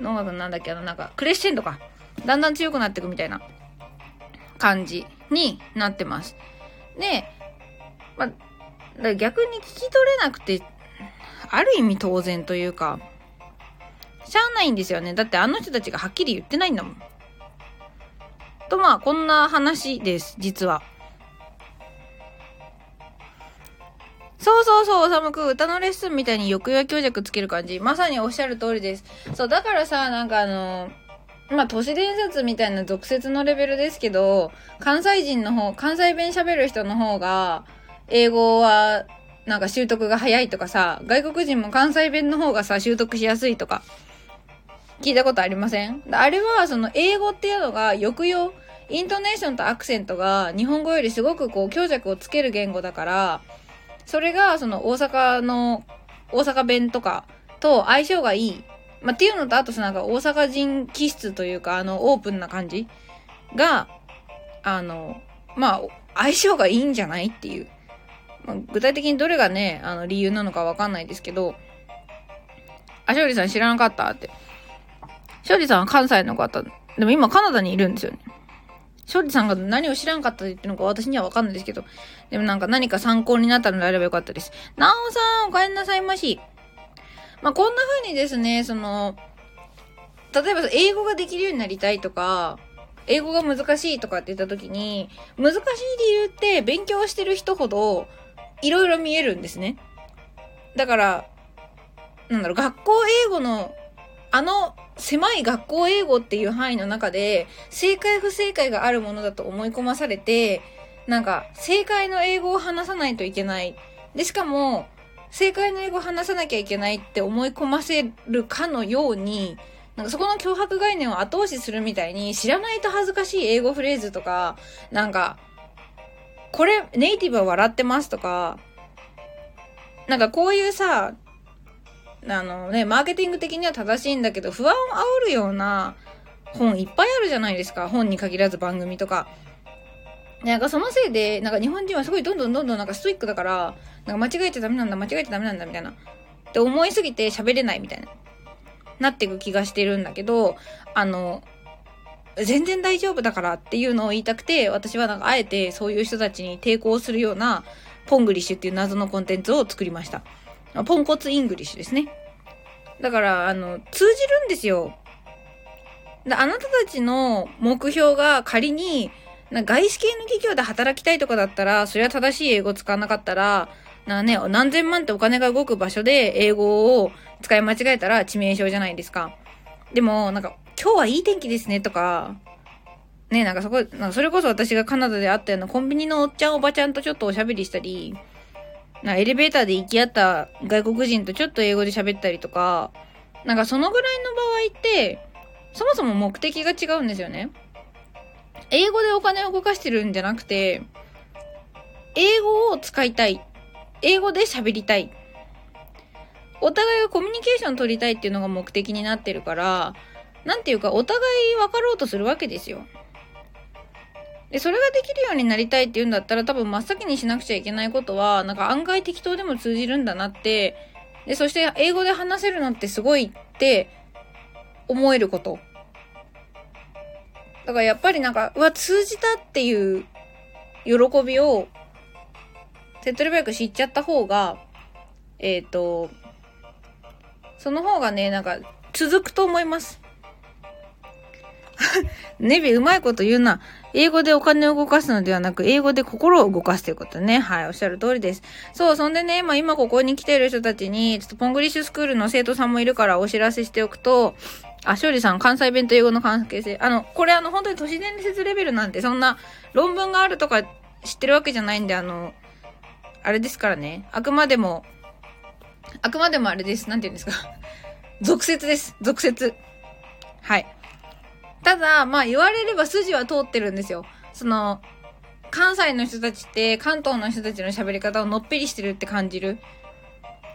音楽なんだっけあの、なんか、クレッシェンドか。だんだん強くなっていくみたいな感じになってます。で、まあ、逆に聞き取れなくて、ある意味当然というか、しゃあないんですよね。だってあの人たちがはっきり言ってないんだもん。と、まあ、こんな話です、実は。そうそうそう、寒くん歌のレッスンみたいに抑揚強弱つける感じ。まさにおっしゃる通りです。そう、だからさ、なんかあのまあ、都市伝説みたいな俗説のレベルですけど、関西人の方、関西弁喋る人の方が、英語は、なんか習得が早いとかさ、外国人も関西弁の方がさ、習得しやすいとか、聞いたことありません？あれは、その、英語っていうのが抑揚、イントネーションとアクセントが日本語よりすごくこう強弱をつける言語だから、それがその大阪の、大阪弁とかと相性がいい。まあ、っていうのと、あとそのなんか大阪人気質というか、あの、オープンな感じが、あの、まあ、相性がいいんじゃないっていう。まあ、具体的にどれがね、あの、理由なのかわかんないですけど、あ、勝利さん知らなかったって。勝利さんは関西の方。でも今カナダにいるんですよね。勝利さんが何を知らんかったって言ってるのか私にはわかんないですけど。でもなんか何か参考になったのであればよかったです。なおさん、お帰りなさいまし。まあ、こんな風にですね、その、例えば英語ができるようになりたいとか、英語が難しいとかって言った時に、難しい理由って勉強してる人ほどいろいろ見えるんですね。だから、なんだろう、学校英語のあの狭い学校英語っていう範囲の中で、正解不正解があるものだと思い込まされて、なんか、正解の英語を話さないといけない。で、しかも、正解の英語を話さなきゃいけないって思い込ませるかのように、なんかそこの脅迫概念を後押しするみたいに、知らないと恥ずかしい英語フレーズとか、なんか、これ、ネイティブは笑ってますとか、なんかこういうさ、あのね、マーケティング的には正しいんだけど、不安を煽るような本いっぱいあるじゃないですか。本に限らず番組とか。なんかそのせいで、なんか日本人はすごいどんどんどんどんなんかストイックだから、なんか間違えちゃダメなんだ、間違えちゃダメなんだ、みたいな。って思いすぎて喋れないみたいな。なっていく気がしてるんだけど、あの、全然大丈夫だからっていうのを言いたくて、私はなんかあえてそういう人たちに抵抗するような、ポングリッシュっていう謎のコンテンツを作りました。ポンコツ English ですね。だから、あの、通じるんですよ。あなたたちの目標が仮に、外資系の企業で働きたいとかだったら、それは正しい英語使わなかったら、なね、何千万ってお金が動く場所で英語を使い間違えたら致命傷じゃないですか。でも、なんか、今日はいい天気ですねとか、ね、なんかそこ、それこそ私がカナダで会ったようなコンビニのおっちゃんおばちゃんとちょっとおしゃべりしたり、なエレベーターで行き合った外国人とちょっと英語で喋ったりとか、なんかそのぐらいの場合って、そもそも目的が違うんですよね。英語でお金を動かしてるんじゃなくて、英語を使いたい。英語で喋りたい。お互いがコミュニケーション取りたいっていうのが目的になってるから、なんていうかお互い分かろうとするわけですよ。で、それができるようになりたいって言うんだったら多分真っ先にしなくちゃいけないことは、なんか案外適当でも通じるんだなって、で、そして英語で話せるのってすごいって思えること。だからやっぱりなんか、うわ、通じたっていう喜びを手っ取り早く知っちゃった方が、えっ、ー、と、その方がね、なんか続くと思います。ネビうまいこと言うな。英語でお金を動かすのではなく、英語で心を動かすということね。はい、おっしゃる通りです。そう、そんでね、まあ今ここに来ている人たちに、ちょっとポングリッシュスクールの生徒さんもいるからお知らせしておくと、あ、勝利さん、関西弁と英語の関係性。あの、これあの、本当に都市伝説レベルなんて、そんな論文があるとか知ってるわけじゃないんで、あの、あれですからね。あくまでも、あくまでもあれです。なんて言うんですか。俗説です。俗説。はい。ただ、まあ言われれば筋は通ってるんですよ。その、関西の人たちって関東の人たちの喋り方をのっぺりしてるって感じる。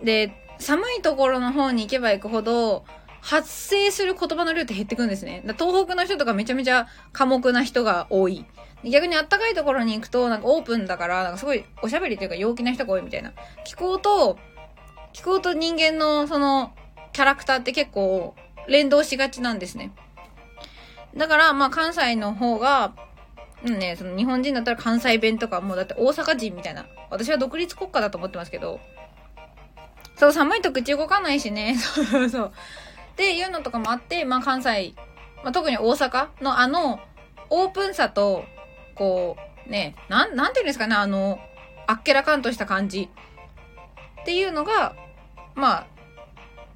で、寒いところの方に行けば行くほど、発生する言葉の量って減ってくんですね。だ東北の人とかめちゃめちゃ寡黙な人が多い。逆にあったかいところに行くと、なんかオープンだから、なんかすごいおしゃべりというか陽気な人が多いみたいな。気候と、気候と人間のそのキャラクターって結構連動しがちなんですね。だから、まあ関西の方が、うんね、その日本人だったら関西弁とか、もうだって大阪人みたいな。私は独立国家だと思ってますけど。そう、寒いと口動かないしね。そうそうそう。っていうのとかもあって、まあ関西、まあ特に大阪のあの、オープンさと、こう、ね、なん、なんていうんですかね、あの、あっけらかんとした感じっていうのが、まあ、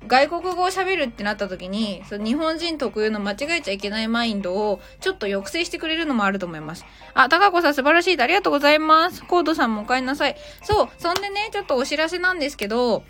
外国語を喋るってなった時に、その日本人特有の間違えちゃいけないマインドをちょっと抑制してくれるのもあると思います。あ、高子さん素晴らしいありがとうございます。コードさんもお帰りなさい。そう、そんでね、ちょっとお知らせなんですけど、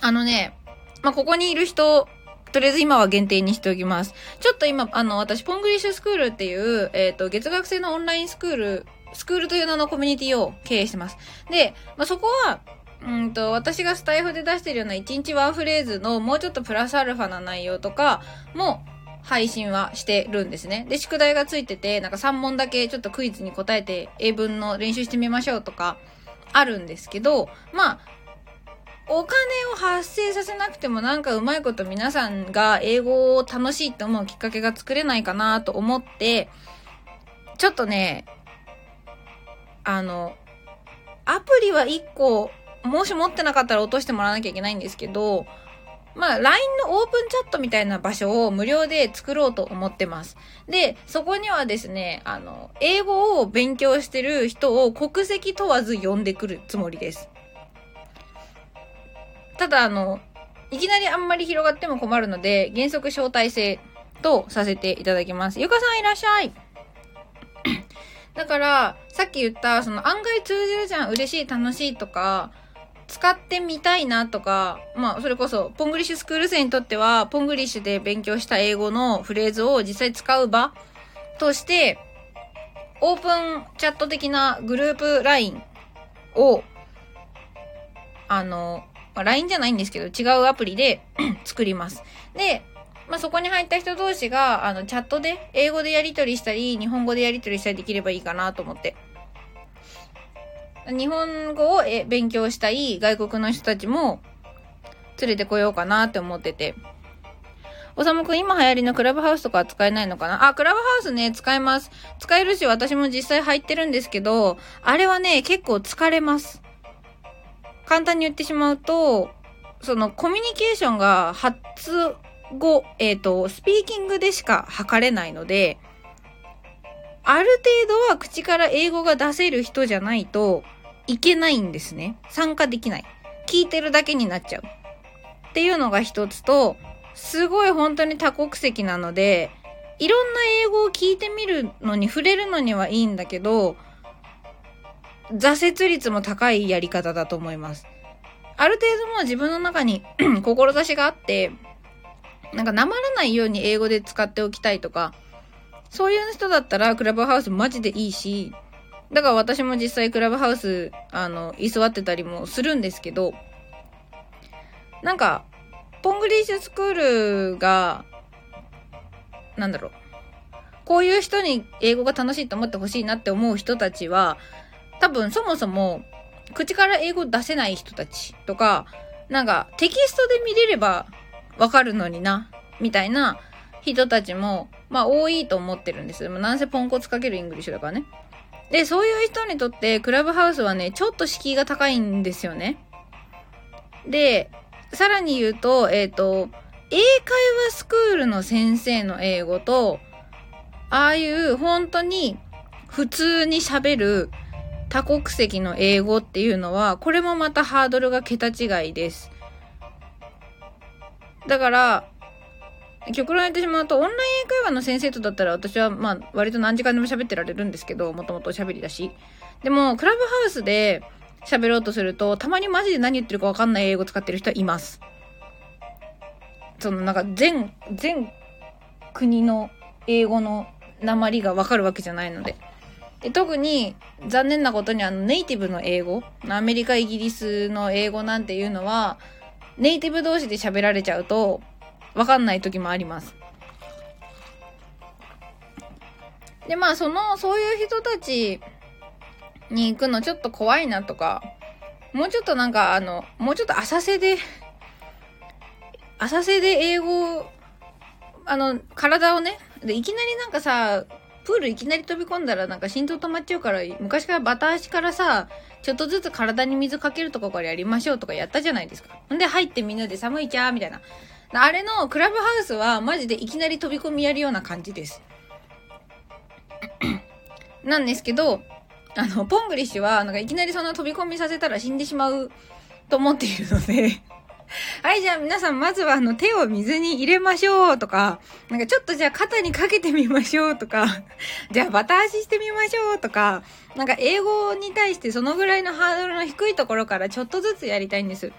あのね、まあ、ここにいる人、とりあえず今は限定にしておきます。ちょっと今、あの、私、ポングリッシュスクールっていう、えっ、ー、と、月額制のオンラインスクール、スクールという名のコミュニティを経営してます。で、まあ、そこは、うんと、私がスタイフで出してるような1日ワンフレーズのもうちょっとプラスアルファな内容とかも配信はしてるんですね。で、宿題がついてて、なんか3問だけちょっとクイズに答えて英文の練習してみましょうとかあるんですけど、まあ、お金を発生させなくてもなんかうまいこと皆さんが英語を楽しいって思うきっかけが作れないかなと思って、ちょっとね、あの、アプリは1個もし持ってなかったら落としてもらわなきゃいけないんですけど、まあ、LINE のオープンチャットみたいな場所を無料で作ろうと思ってます。で、そこにはですね、あの、英語を勉強してる人を国籍問わず呼んでくるつもりです。ただ、あの、いきなりあんまり広がっても困るので、原則招待制とさせていただきます。ゆかさんいらっしゃいだから、さっき言った、その案外通じるじゃん、嬉しい、楽しいとか、使ってみたいなとか、まあ、それこそ、ポングリッシュスクール生にとっては、ポングリッシュで勉強した英語のフレーズを実際使う場として、オープンチャット的なグループ LINE を、あの、まあ、LINE じゃないんですけど、違うアプリで 作ります。で、まあ、そこに入った人同士が、あの、チャットで、英語でやり取りしたり、日本語でやり取りしたりできればいいかなと思って。日本語を勉強したい外国の人たちも連れてこようかなって思ってて。おさむくん、今流行りのクラブハウスとかは使えないのかな？あ、クラブハウスね、使えます。使えるし、私も実際入ってるんですけど、あれはね、結構疲れます。簡単に言ってしまうと、そのコミュニケーションが発語、えっ、ー、と、スピーキングでしか測れないので、ある程度は口から英語が出せる人じゃないといけないんですね。参加できない。聞いてるだけになっちゃう。っていうのが一つと、すごい本当に多国籍なので、いろんな英語を聞いてみるのに触れるのにはいいんだけど、挫折率も高いやり方だと思います。ある程度もう自分の中に 志があって、なんかなまらないように英語で使っておきたいとか、そういう人だったらクラブハウスマジでいいし、だから私も実際クラブハウス、あの、居座ってたりもするんですけど、なんか、ポングリッシュスクールが、なんだろう。こういう人に英語が楽しいと思ってほしいなって思う人たちは、多分そもそも、口から英語出せない人たちとか、なんかテキストで見れればわかるのにな、みたいな人たちも、まあ多いと思ってるんです。もなんせポンコツかける English だからね。で、そういう人にとってクラブハウスはね、ちょっと敷居が高いんですよね。で、さらに言うと、えっ、ー、と、英会話スクールの先生の英語と、ああいう本当に普通に喋る多国籍の英語っていうのは、これもまたハードルが桁違いです。だから、極論言ってしまうと、オンライン英会話の先生とだったら私は、まあ、割と何時間でも喋ってられるんですけど、もともと喋りだし。でも、クラブハウスで喋ろうとすると、たまにマジで何言ってるかわかんない英語使ってる人はいます。その、なんか、全、全国の英語の鉛がわかるわけじゃないので。で特に残念なことにあのネイティブの英語、アメリカ、イギリスの英語なんていうのは、ネイティブ同士で喋られちゃうと、わかんない時もあります。で、まあ、その、そういう人たちに行くのちょっと怖いなとか、もうちょっとなんか、あの、もうちょっと浅瀬で、浅瀬で英語、あの、体をね、で、いきなりなんかさ、プールいきなり飛び込んだらなんか心臓止まっちゃうから、昔からバタ足からさ、ちょっとずつ体に水かけるとかからやりましょうとかやったじゃないですか。んで入ってみんなで寒いちゃーみたいな。あれのクラブハウスはマジでいきなり飛び込みやるような感じです。なんですけど、あの、ポングリッシュは、なんかいきなりそんな飛び込みさせたら死んでしまうと思っているので はい、じゃあ皆さんまずはあの手を水に入れましょうとか、なんかちょっとじゃあ肩にかけてみましょうとか、じゃあバタ足してみましょうとか、なんか英語に対してそのぐらいのハードルの低いところからちょっとずつやりたいんです。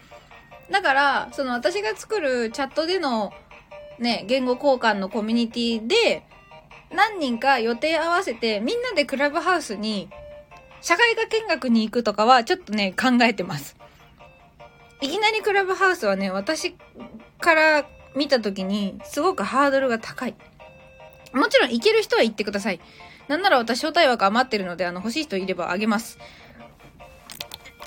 だから、その私が作るチャットでのね、言語交換のコミュニティで、何人か予定合わせてみんなでクラブハウスに社会科見学に行くとかはちょっとね、考えてます。いきなりクラブハウスはね、私から見た時に、すごくハードルが高い。もちろん行ける人は行ってください。なんなら私招待枠余ってるので、あの、欲しい人いればあげます。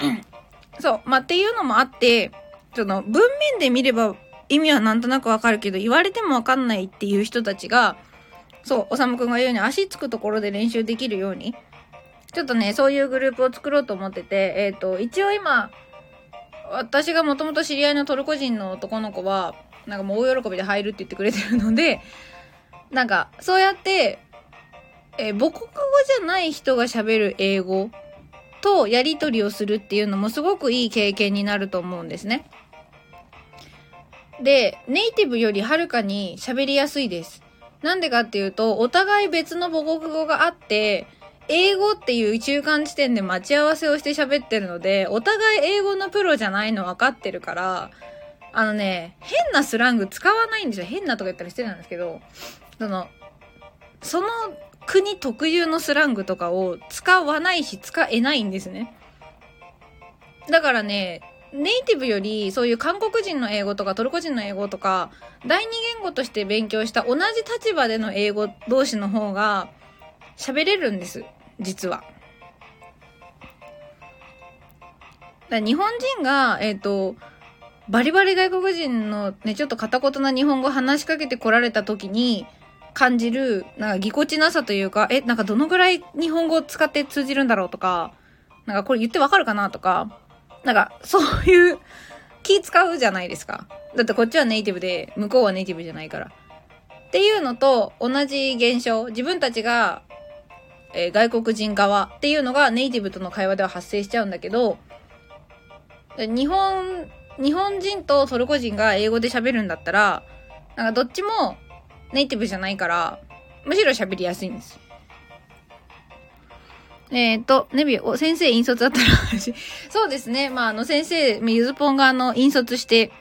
そう。まあ、っていうのもあって、その、文面で見れば意味はなんとなくわかるけど、言われてもわかんないっていう人たちが、そう、おさむくんが言うように足つくところで練習できるように、ちょっとね、そういうグループを作ろうと思ってて、えっ、ー、と、一応今、私がもともと知り合いのトルコ人の男の子は、なんかもう大喜びで入るって言ってくれてるので、なんか、そうやって、え母国語じゃない人が喋る英語とやりとりをするっていうのもすごくいい経験になると思うんですね。で、ネイティブよりはるかに喋りやすいです。なんでかっていうと、お互い別の母国語があって、英語っていう中間地点で待ち合わせをして喋ってるので、お互い英語のプロじゃないの分かってるから、あのね、変なスラング使わないんですよ。変なとか言ったら失礼なんですけど、その、その国特有のスラングとかを使わないし使えないんですね。だからね、ネイティブよりそういう韓国人の英語とかトルコ人の英語とか第二言語として勉強した同じ立場での英語同士の方が喋れるんです。実は。だ日本人が、えっ、ー、と、バリバリ外国人のね、ちょっと片言な日本語話しかけてこられた時に感じる、なんかぎこちなさというか、え、なんかどのぐらい日本語を使って通じるんだろうとか、なんかこれ言ってわかるかなとか、なんかそういう気使うじゃないですか。だってこっちはネイティブで、向こうはネイティブじゃないから。っていうのと同じ現象、自分たちがえー、外国人側っていうのがネイティブとの会話では発生しちゃうんだけど、日本、日本人とトルコ人が英語で喋るんだったら、なんかどっちもネイティブじゃないから、むしろ喋りやすいんです。えっ、ー、と、ネビお、先生引率だったら そうですね。まあ、あの、先生、ゆずぽんがあの、引率して、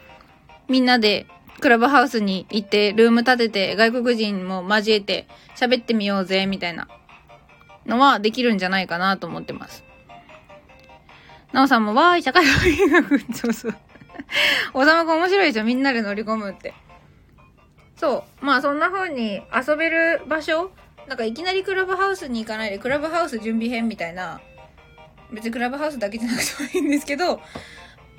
みんなで、クラブハウスに行って、ルーム立てて、外国人も交えて、喋ってみようぜ、みたいなのはできるんじゃないかなと思ってます。なおさんも、わーい、社会科学、そうそう。おさまく面白いですよ。みんなで乗り込むって。そう。まあ、そんな風に遊べる場所なんかいきなりクラブハウスに行かないで、クラブハウス準備編みたいな、別にクラブハウスだけじゃなくてもいいんですけど、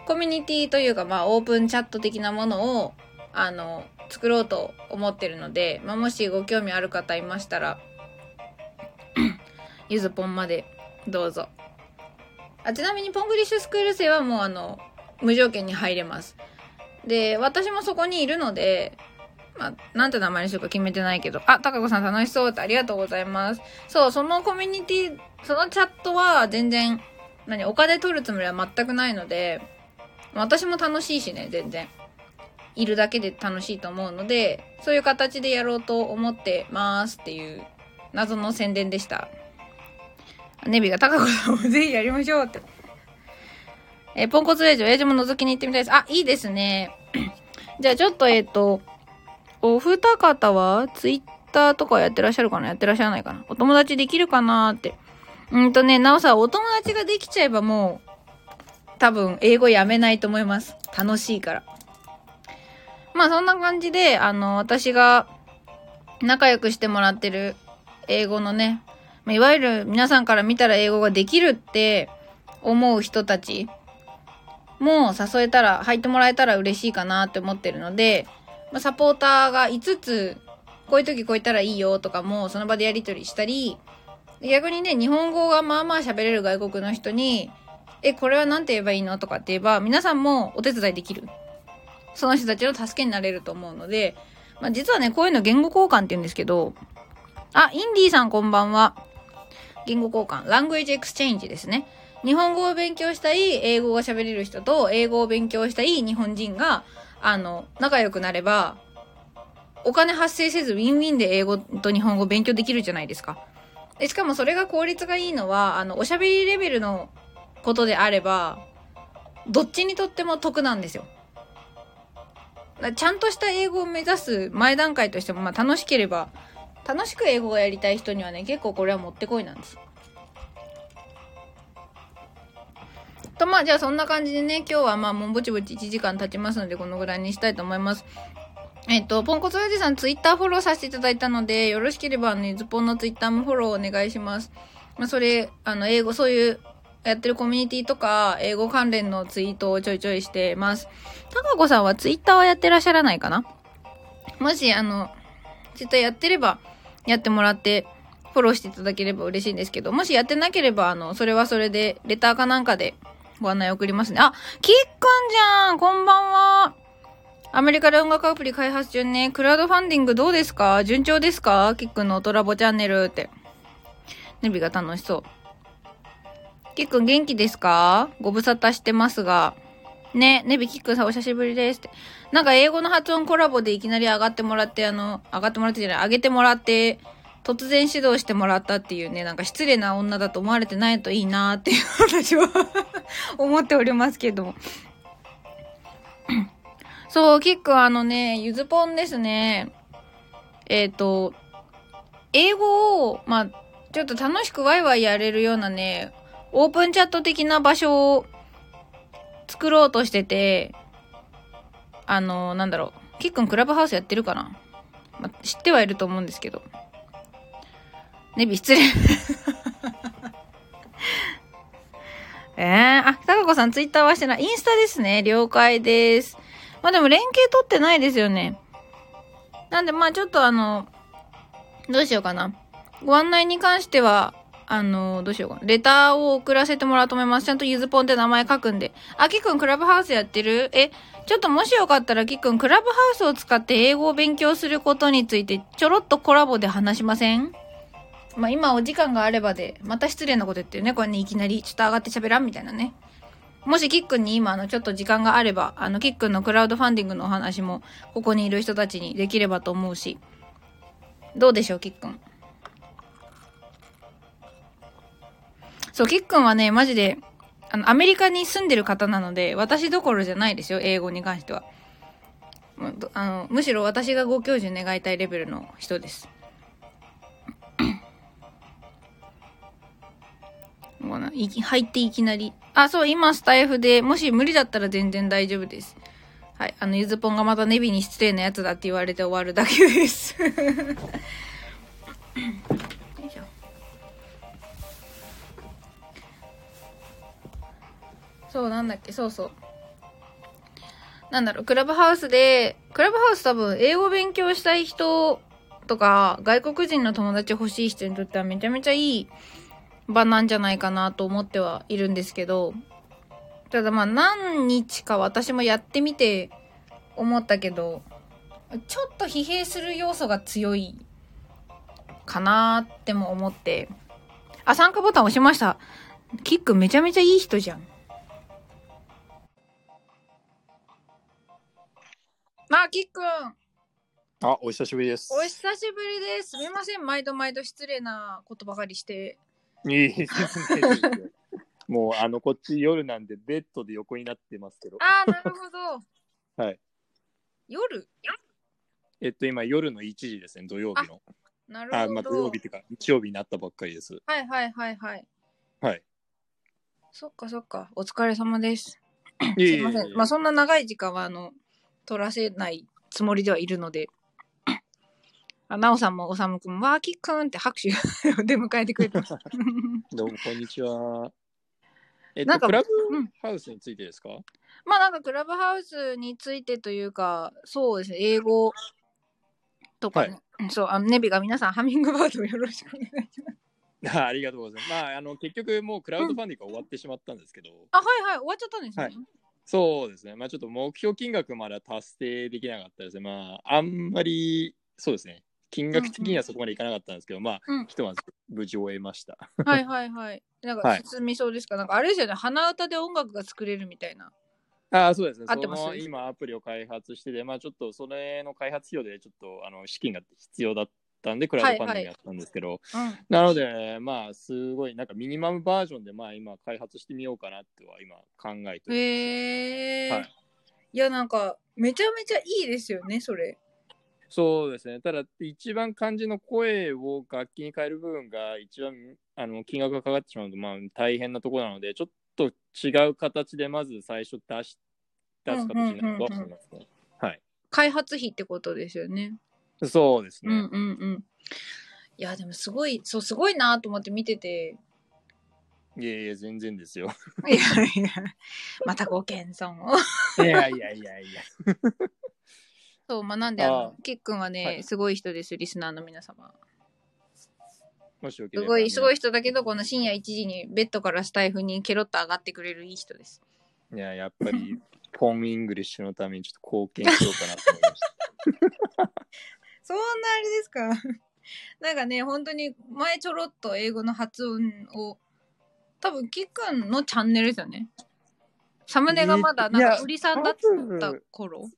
コミュニティというか、まあ、オープンチャット的なものを、あの、作ろうと思ってるので、まあ、もしご興味ある方いましたら、ゆずぽんまでどうぞ。あ、ちなみにポングリッシュスクール生はもうあの、無条件に入れます。で、私もそこにいるので、まあ、なんて名前にしようか決めてないけど、あ、たかこさん楽しそうってありがとうございます。そう、そのコミュニティ、そのチャットは全然、何、お金取るつもりは全くないので、私も楽しいしね、全然。いるだけで楽しいと思うので、そういう形でやろうと思ってますっていう謎の宣伝でした。ネビが高子さんもぜひやりましょうって。えー、ポンコツレジオ、エイジも覗きに行ってみたいです。あ、いいですね。じゃあちょっと、えっ、ー、と、お二方はツイッターとかやってらっしゃるかな？やってらっしゃらないかな？お友達できるかなって。うんとね、なおさ、お友達ができちゃえばもう、多分、英語やめないと思います。楽しいから。まあ、そんな感じで、あの、私が仲良くしてもらってる英語のね、いわゆる皆さんから見たら英語ができるって思う人たちも誘えたら、入ってもらえたら嬉しいかなって思ってるので、まサポーターが5つ、こういう時こう言ったらいいよとかもその場でやり取りしたり、逆にね、日本語がまあまあ喋れる外国の人に、え、これは何て言えばいいのとかって言えば、皆さんもお手伝いできる。その人たちの助けになれると思うので、まあ、実はね、こういうの言語交換って言うんですけど、あ、インディーさんこんばんは。言語交換、language exchange ですね。日本語を勉強したい英語が喋れる人と英語を勉強したい日本人が、あの、仲良くなれば、お金発生せずウィンウィンで英語と日本語を勉強できるじゃないですか。でしかもそれが効率がいいのは、あの、おしゃべりレベルのことであれば、どっちにとっても得なんですよ。ちゃんとした英語を目指す前段階としても、まあ楽しければ、楽しく英語をやりたい人にはね、結構これはもってこいなんです。と、まあ、じゃあそんな感じでね、今日はまあもうぼちぼち1時間経ちますので、このぐらいにしたいと思います。えっと、ポンコツ親父さんツイッターフォローさせていただいたので、よろしければね、ズポンのツイッターもフォローお願いします。まあ、それ、あの、英語、そういう、やってるコミュニティとか、英語関連のツイートをちょいちょいしてます。たかこさんはツイッターはやってらっしゃらないかな？もし、あの、ツイッターやってれば、やってもらって、フォローしていただければ嬉しいんですけど、もしやってなければ、あの、それはそれで、レターかなんかでご案内送りますね。あ、キッくんじゃんこんばんはアメリカで音楽アプリ開発中ね。クラウドファンディングどうですか？順調ですか？キックンのトラボチャンネルって。ネビが楽しそう。キックン元気ですか？ご無沙汰してますが。ね、ネビキックンさんお久しぶりですって。なんか英語の発音コラボでいきなり上がってもらって、あの、上がってもらってじゃない、上げてもらって、突然指導してもらったっていうね、なんか失礼な女だと思われてないといいなーっていう私は 思っておりますけども。そう、キックあのね、ゆずぽんですね。えっ、ー、と、英語を、まあ、ちょっと楽しくワイワイやれるようなね、オープンチャット的な場所を作ろうとしてて、あの、なんだろう、キックンクラブハウスやってるかな、まあ、知ってはいると思うんですけど。ネビ失礼 えー、あ、たかこさんツイッターはしてない。インスタですね。了解です。まあでも連携取ってないですよね。なんでまあちょっとあの、どうしようかな。ご案内に関しては、あの、どうしようかな。レターを送らせてもらうと思います。ちゃんとゆずぽんって名前書くんで。あ、きくんクラブハウスやってる？え、ちょっともしよかったらきくんクラブハウスを使って英語を勉強することについてちょろっとコラボで話しません？まあ今お時間があればで、また失礼なこと言ってるね。これね、いきなりちょっと上がって喋らんみたいなね。もしキックンに今あのちょっと時間があれば、あのキックンのクラウドファンディングのお話もここにいる人たちにできればと思うし、どうでしょう、キックン。そう、キックンはね、マジで、あの、アメリカに住んでる方なので、私どころじゃないですよ、英語に関しては。あの、むしろ私がご教授願いたいレベルの人です。入っていきなり。あ、そう、今スタイフで、もし無理だったら全然大丈夫です。はい。あの、ゆずぽんがまたネビに失礼なやつだって言われて終わるだけですよいしょ。そう、なんだっけ、そうそう。なんだろう、クラブハウスで、クラブハウス多分、英語勉強したい人とか、外国人の友達欲しい人にとってはめちゃめちゃいい場なんじゃないかなと思ってはいるんですけど、ただまあ何日か私もやってみて思ったけど、ちょっと疲弊する要素が強いかなっても思って。あ、参加ボタン押しました。キックめちゃめちゃいい人じゃん。あ、キックン。あ、お久しぶりです。お久しぶりです。すみません。毎度毎度失礼なことばかりして。い いもうあのこっち夜なんでベッドで横になってますけど。ああ、なるほど。はい。夜？えっと今夜の1時ですね、土曜日の。なるほど。あ、まあ、土曜日っていうか日曜日になったばっかりです。はいはいはいはい。はい。そっかそっか。お疲れ様です。すいません。まあそんな長い時間はあの取らせないつもりではいるので。あ、なおさんもおさむくんも、わーきっくんって拍手 で迎えてくれてます。どうも、こんにちは。えっと、クラブハウスについてですか、うん、まあなんかクラブハウスについてというか、そうですね、英語とかね。はい、そう、あのネビが皆さんハミングバードをよろしくお願いします。あありがとうございます。まあ、あの結局もうクラウドファンディングが終わってしまったんですけど。うん、あ、はいはい、終わっちゃったんですね。はいそうですね。まあちょっと目標金額まで達成できなかったですね。まああんまりそうですね。金額的にはそこまでいかなかったんですけど、まあ、うんひとまず無事終えました。はいはいはい。なんかはい進みそうですか、なんかあれですよね、鼻歌で音楽が作れるみたいな。ああ、そうですね。そ合ってます？の今アプリを開発してて、まあちょっとそれの開発費用でちょっとあの資金が必要だったんで、クラウドファンディングやったんですけど、うん。なので、まあすごいなんかミニマムバージョンでまあ今開発してみようかなっては今考えておりへえー。はいいや、なんか、めちゃめちゃいいですよね、それ。そうですね。ただ、一番漢字の声を楽器に変える部分が一番あの金額がかかってしまうと、まあ、大変なところなので、ちょっと違う形でまず最初出し出す形になると思いますね。はい。開発費ってことですよね。そうですね。うんうんうん。いや、でもすごい、そう、すごいなと思って見てて。いやいや、全然ですよ。いやいや、またご謙遜を。いやいやいやいや。そう、まあ、なんで、ああの、キックンはね、はいすごい人です、リスナーの皆様。もしすごい、すごいい。人だけど、この深夜1時にベッドからスタイフにケロッと上がってくれるいい人です。いや、やっぱり、ポンイングリッシュのためにちょっと貢献しようかなと思いました。そんなあれですか？なんかね、本当に前ちょろっと英語の発音を、多分キックンのチャンネルですよね。サムネがまだなんか売りさんだった頃？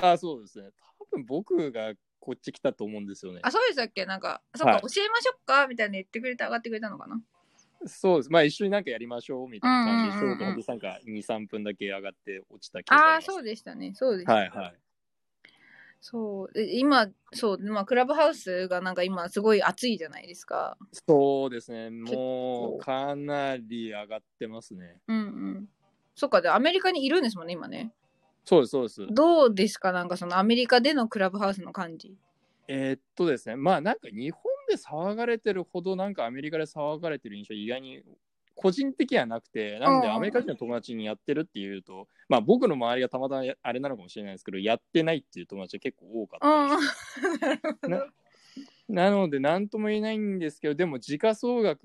あ、そうですね。多分僕がこっち来たと思うんですよね。あ、そうでしたっけ？なんか、そうか、はい教えましょうか？みたいな言ってくれて上がってくれたのかな？そうです。まあ一緒になんかやりましょうみたいな感じで、うんうんうんうんなんか2、3分だけ上がって落ちた気がします。ああー、そうでしたね。そうでした。はいはい。そう。で今、そう、まあ、クラブハウスがなんか今すごい熱いじゃないですか。そうですね。もうかなり上がってますね。うんうん。そっか、で、アメリカにいるんですもんね、今ね。そうです、そうです。どうですか？なんかそのアメリカでのクラブハウスの感じ。えーっとですね、まあなんか日本で騒がれてるほどなんかアメリカで騒がれてる印象意外に個人的にはなくて、なんでアメリカ人の友達にやってるっていうと、まあ僕の周りがたまたまやあれなのかもしれないですけど、やってないっていう友達が結構多かったりしてなななので何とも言えないんですけど、でも時価総額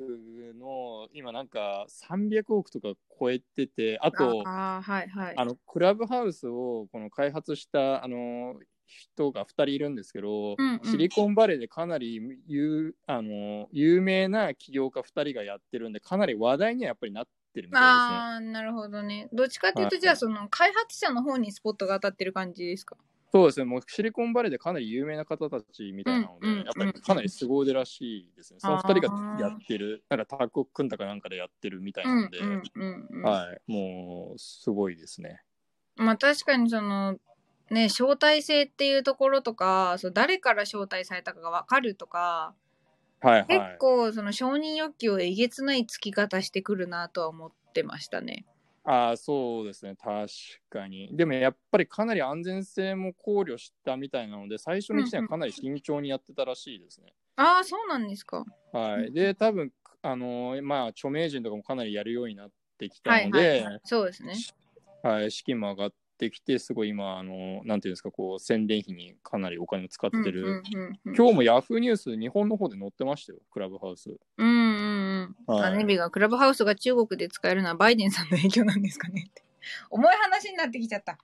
の今なんか300億とか超えてて、あと、ああ、はいはい。あのクラブハウスをこの開発したあの人が2人いるんですけど、うんうんシリコンバレーでかなり有あの有名な起業家2人がやってるんでかなり話題にはやっぱりなってるみたいああ、なるほどね。どっちかっていうと、はいじゃあその開発者の方にスポットが当たってる感じですか？ですね。そうですね、もうシリコンバレーでかなり有名な方たちみたいなので、うんうんうんやっぱりかなり凄腕らしいですね。その2人がやってる、なんかタッグを組んだかなんかでやってるみたいなので、うんうんうんうん。はい、もうすごいですね。まあ確かにその、ね、招待制っていうところとか、そう誰から招待されたかが分かるとか、結はいはい。構その承認欲求をえげつないつき方してくるなとは思ってましたね。ああ、そうですね、確かに。でもやっぱりかなり安全性も考慮したみたいなので、最初の1年はかなり慎重にやってたらしいですね。ああ、そうなんですか。はい。で、多分あのーまあ、著名人とかもかなりやるようになってきたはいので、はいはい。そうですね。はい、資金も上がってきて、すごい今、あのなんていうんですか、こう、宣伝費にかなりお金を使ってる。うんうんうんうん、今日もヤフーニュース、日本の方で載ってましたよ、クラブハウス。うん。はいあネビがクラブハウスが中国で使えるのはバイデンさんの影響なんですかねって。重い話になってきちゃった。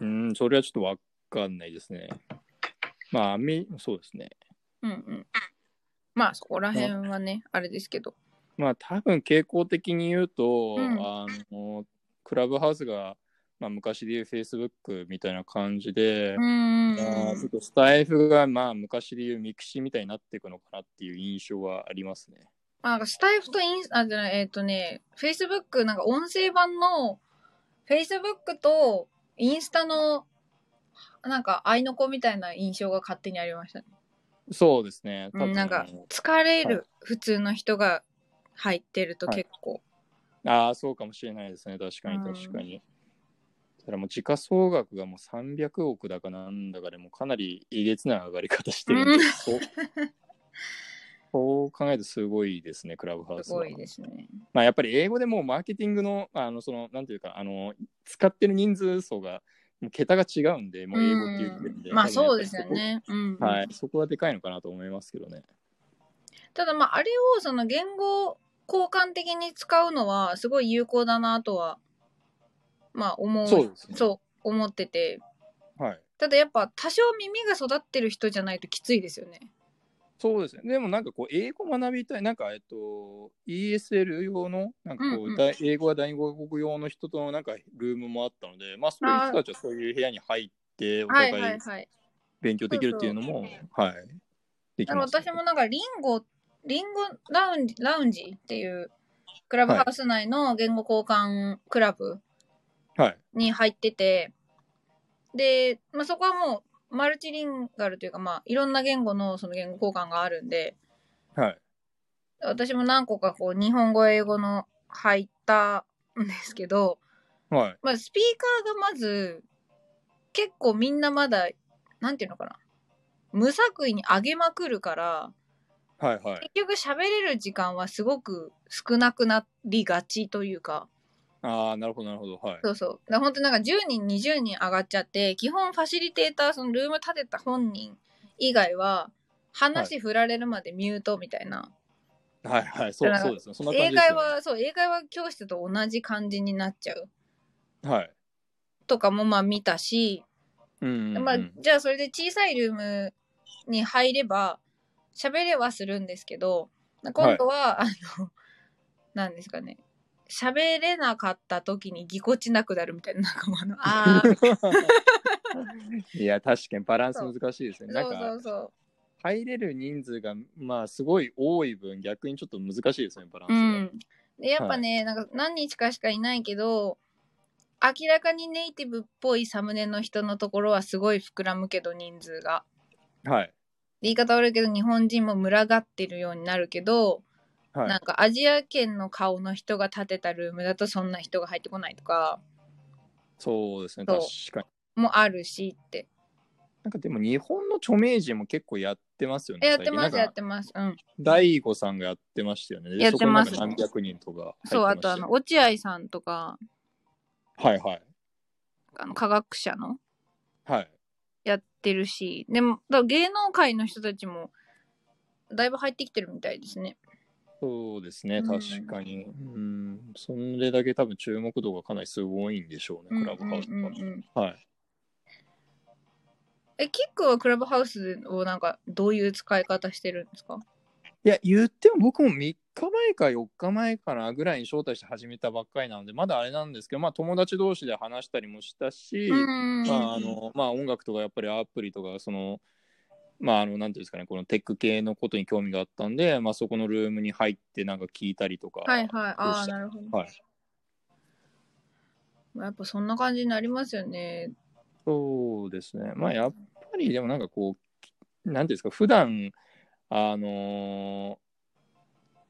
うん、それはちょっとわかんないですね。まあ、アメそうですね。うんうん。まあそこら辺はね、あれですけど。まあ多分傾向的に言うと、うんあのクラブハウスが、まあ、昔で言う Facebook みたいな感じで、うんうんまあちょっとスタイフがまあ昔で言う mixi みたいになっていくのかなっていう印象はありますね。まあ、なんかスタイフとインスあ、じゃない、えっ、とね、Facebook、なんか音声版の、Facebook とインスタの、なんか愛の子みたいな印象が勝手にありましたね。そうですね。多分うん、なんか疲れる、普通の人が入ってるとはい結構。ああ、そうかもしれないですね。確かにうん確かに。ただもう時価総額がもう300億だかなんだかでもかなりえげつない上がり方してるんで、うんそう考えるとすごいですね、クラブハウスは。すごいですね。まあ、やっぱり英語でもうマーケティングの、あの、その、なんていうか、あの、使ってる人数層が、もう桁が違うんで、もう英語っていう時まあそうですよね。うん、そこ。はい、そこはでかいのかなと思いますけどね。ただまああれをその言語交換的に使うのはすごい有効だなとは、まあ思う。そうねそう思ってて。はい。ただやっぱ多少耳が育ってる人じゃないときついですよね。そうですね。でもなんかこう、英語学びたい、なんか、えっと、ESL 用の、なんかこう、うんうんだ英語は第二国語用の人とのなんかルームもあったので、まあそういう人たちはそういう部屋に入って、おはい互はいいはい。勉強できるっていうのも、はい。できます、私もなんかリンゴ、リンゴラウンジ、ラウンジっていうクラブハウス内の言語交換クラブはい。に入ってて、で、まあ、そこはもうマルチリンガルというか、まあ、いろんな言語のその言語交換があるんで、はい。私も何個かこう日本語、英語の入ったんですけど、はい。まあ、スピーカーがまず結構みんなまだ、なんていうのかな。無作為に上げまくるから、はい。はい。結局喋れる時間はすごく少なくなりがちというか、ああ、なるほど、なるほど。はい。そうそう。だ本当なんか10人、20人上がっちゃって、基本ファシリテーター、そのルーム立てた本人以外は、話振られるまでミュートみたいな。はい。はい。そうだからそうですね。そんな感英じね。会話、そう、英会話教室と同じ感じになっちゃうはい。とかもまあ見たし、うんうんうん、まあ、じゃあそれで小さいルームに入れば、喋れはするんですけど、今度は、あの、なんですかね。喋れなかった時にぎこちなくなるみたいな、なんかもうあの、あー いや、確かにバランス難しいですね。なんそうか、そうそう。入れる人数が、まあ、すごい多い分、逆にちょっと難しいですね、バランスうが。ん。で、やっぱね、なんか何日かしかいないけど、明らかにネイティブっぽいサムネの人のところはすごい膨らむけど、人数が。はい。言い方悪いけど、日本人も群がってるようになるけど、はい。なんかアジア圏の顔の人が建てたルームだとそんな人が入ってこないとかそうですね、確かに。もあるしって。なんかでも日本の著名人も結構やってますよね。やってます、やってます。うん。大悟さんがやってましたよね。でやってます何百人とか入ってましたそう、よあとあの、落合さんとか、はいはい。あの科学者の？はい。やってるし、でも、だ芸能界の人たちも、だいぶ入ってきてるみたいですね。そうですね、うん確かに。うん。それだけ多分注目度がかなりすごいんでしょうね、クラブハウスうんうんうんうんは。はい。え、キックはクラブハウスをなんか、どういう使い方してるんですか？いや、言っても僕も3日前か4日前かなぐらいに招待して始めたばっかりなので、まだあれなんですけど、まあ友達同士で話したりもしたし、うんまああの、まあ音楽とかやっぱりアプリとか、その、まああの、なんていうんですかね、このテック系のことに興味があったんで、まあそこのルームに入ってなんか聞いたりとか。はいはい。ああ、なるほど。はい。やっぱそんな感じになりますよね。そうですね。まあやっぱりでもなんかこう、なんていうんですか、普段あのー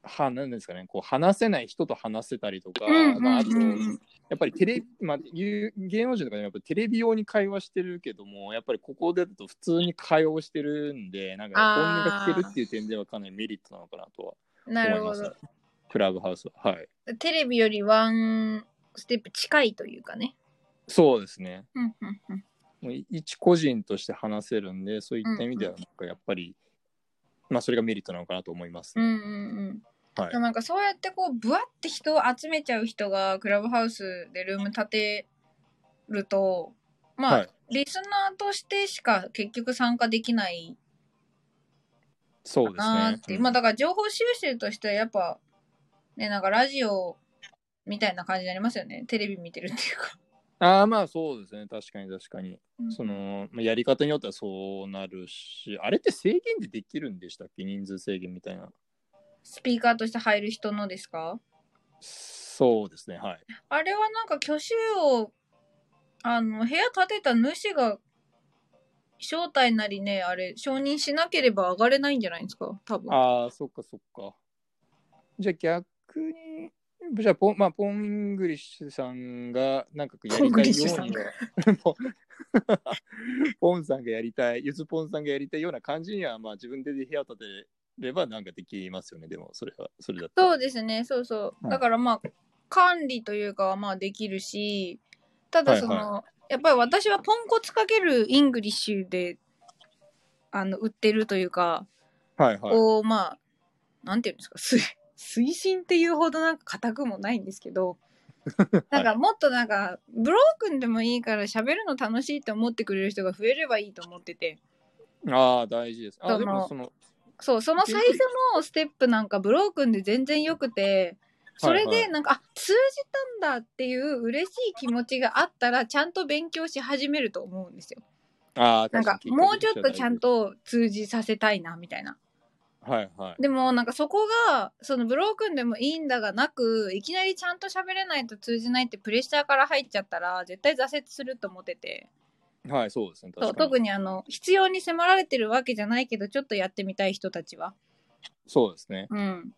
は、なんですかね、こう話せない人と話せたりとか、まあ、あと、やっぱりテレビ、まあ、いう芸能人とかでもやっぱテレビ用に会話してるけども、やっぱりここでだと普通に会話をしてるんで、なんか本音が聞けるっていう点ではかなりメリットなのかなとは思います、ねど。。クラブハウスは。はい。テレビよりワンステップ近いというかね。そうですね。うんうんうんもう一個人として話せるんで、そういった意味では、なんかやっぱり、まあそれがメリットなのかなと思います、うんうんうん。はいなんかそうやってこう、ぶわって人を集めちゃう人がクラブハウスでルーム建てると、まあ、はいリスナーとしてしか結局参加できないそうですねなーっ。て。まあだから情報収集としてはやっぱ、ね、なんかラジオみたいな感じになりますよね。テレビ見てるっていうか。ああ、まあそうですね。確かに確かに。うんその、まあやり方によってはそうなるし、あれって制限でできるんでしたっけ？人数制限みたいな。スピーカーとして入る人のですか？そうですね。はい。あれはなんか挙手を、あの、部屋建てた主が、招待なりね、あれ、承認しなければ上がれないんじゃないですか？多分。ああ、そっかそっか。じゃあ逆に、じゃあポン、まあ、ポン・イングリッシュさんが、なんかやりたいようには、ポン ポンさんがやりたい、ゆずポンさんがやりたいような感じには、まあ自分で部屋を建てればなんかできますよね。でも、それは、それだったらそうですね、そうそう。はいだからまあ、管理というかはまあできるし、ただその、はいやっぱり私はポンコツかけるイングリッシュで、あの、売ってるというか、はいはい。こう、まあ、なんていうんですか、推推進っていうほどなんか固くもないんですけど、なんかもっとなんか、ブロークンでもいいから喋るの楽しいって思ってくれる人が増えればいいと思ってて。ああ、大事です。あ、でもその、そう、その最初のステップなんかブロークンで全然良くて、それはいはいでなんか、あ、通じたんだっていう嬉しい気持ちがあったら、ちゃんと勉強し始めると思うんですよ。ああ、なんかもうちょっとちゃん。と通じさせたいな、みたいな。はいはい。でもなんかそこが、そのブロークンでもいいんだがなく、いきなりちゃんと喋れないと通じないってプレッシャーから入っちゃったら、絶対挫折すると思ってて。はい、そうですね。そう。特にあの、必要に迫られてるわけじゃないけど、ちょっとやってみたい人たちは。そうですね。うん。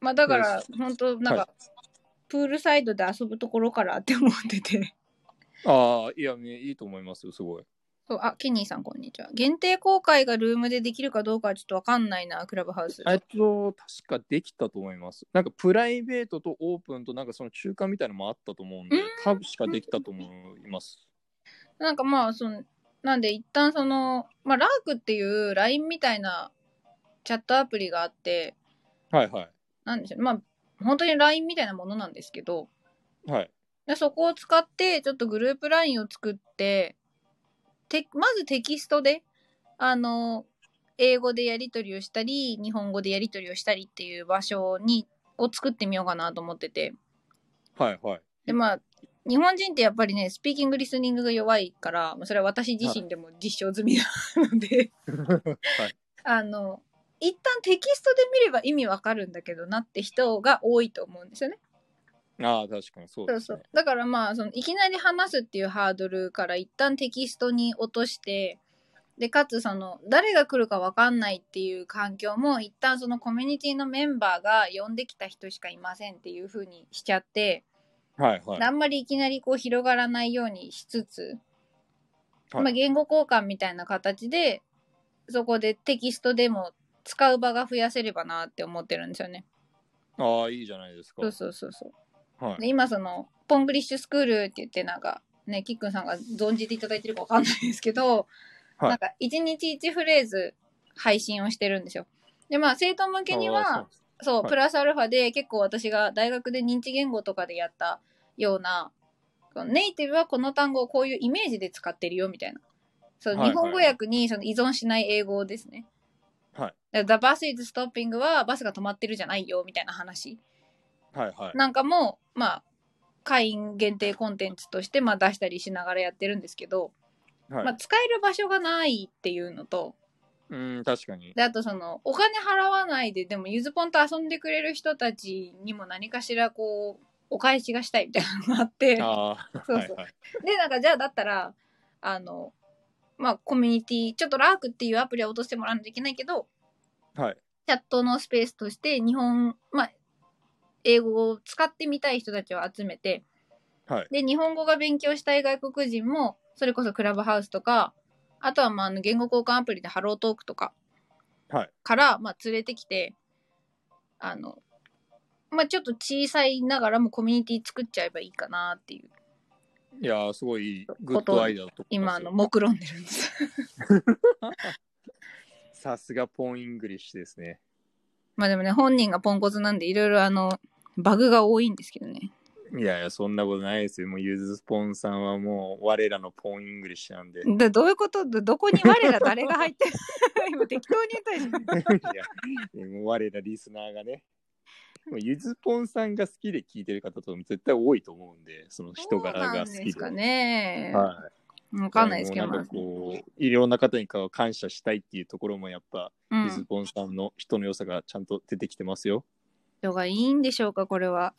まあだから、本当なんか、はプールサイドで遊ぶところからって思ってて。ああ、いや、ねいいと思いますよ、すごい。そう、あ、ケニーさんこんにちは。限定公開がルームでできるかどうかはちょっとわかんないな、クラブハウス。えっと、確かできたと思います。なんかプライベートとオープンとなんかその中間みたいなのもあったと思うんでうん、多分しかできたと思います。なんかまあ、その、なんで一旦その、まあ、ラークっていう LINE みたいなチャットアプリがあって、はいはい。なんでしょう、まあ、本当に LINE みたいなものなんですけど、はい。でそこを使って、ちょっとグループ LINE を作って、てまずテキストで、あの、英語でやり取りをしたり、日本語でやり取りをしたりっていう場所に、を作ってみようかなと思ってて。はいはい。で、まあ、日本人ってやっぱりね、スピーキング、リスニングが弱いから、まあそれは私自身でも実証済みなので、はい。あの、一旦テキストで見れば意味わかるんだけどなって人が多いと思うんですよね。ああ、確かにそうそうですね。そう。だからまあ、その、いきなり話すっていうハードルから一旦テキストに落として、で、かつその、誰が来るかわかんないっていう環境も、一旦そのコミュニティのメンバーが呼んできた人しかいませんっていう風にしちゃって、はいはい。あんまりいきなりこう広がらないようにしつつ、はいまあ、言語交換みたいな形で、そこでテキストでも使う場が増やせればなって思ってるんですよね。ああ、いいじゃないですか。そうそうそうそう。はい。で今そのポングリッシュスクールって言ってなんかねキックンさんが存じていただいてるかわかんないですけど、はいなんか1日1フレーズ配信をしてるんですよ。でまあ生徒向けにあはあそう、はいプラスアルファで結構私が大学で認知言語とかでやったようなこのネイティブはこの単語をこういうイメージで使ってるよみたいな。そう、日本語訳にその依存しない英語ですね。はい。だから The bus is stopping はバスが止まってるじゃないよみたいな話。はいはい。なんかも、まあ、会員限定コンテンツとして、まあ、出したりしながらやってるんですけど、はいまあ、使える場所がないっていうのと、うん、確かに。で、あとその、お金払わないで、でも、ゆずぽんと遊んでくれる人たちにも何かしら、こう、お返しがしたいみたいなのがあって、ああ、そうそうはいはい。で、なんか、じゃあ、だったら、あの、まあ、コミュニティ、ちょっとラークっていうアプリは落としてもらわないといけないけど、はい。チャットのスペースとして、日本、まあ、英語を使ってみたい人たちを集めて、はい。で、日本語が勉強したい外国人も、それこそクラブハウスとか、あとはまああの言語交換アプリでハロートークとかはい。から、まあ、連れてきて、あの、まあ、ちょっと小さいながらもコミュニティ作っちゃえばいいかなっていう、いやー、すごいグッドアイデアだと思い今、ますよあの、目論んでるんです。さすがポンイングリッシュですね。まあでもね、本人がポンコツなんで、いろいろあの、バグが多いんですけどね。いやいや、そんなことないですよ。もうゆずポンさんはもう我らのポンイングリッシュなんで。どういうこと？どどこに我ら誰が入ってる？今適当に言ったでしょ。や、もう我らリスナーがね。もうゆずぽんさんが好きで聞いてる方と絶対多いと思うんで、その人柄が好きで。ですかね。はい。わかんないですけど、こう、いろんな方に感謝したいっていうところもやっぱ、うんゆずぽんさんの人の良さがちゃんと出てきてますよ。人がいいんでしょうか、これは。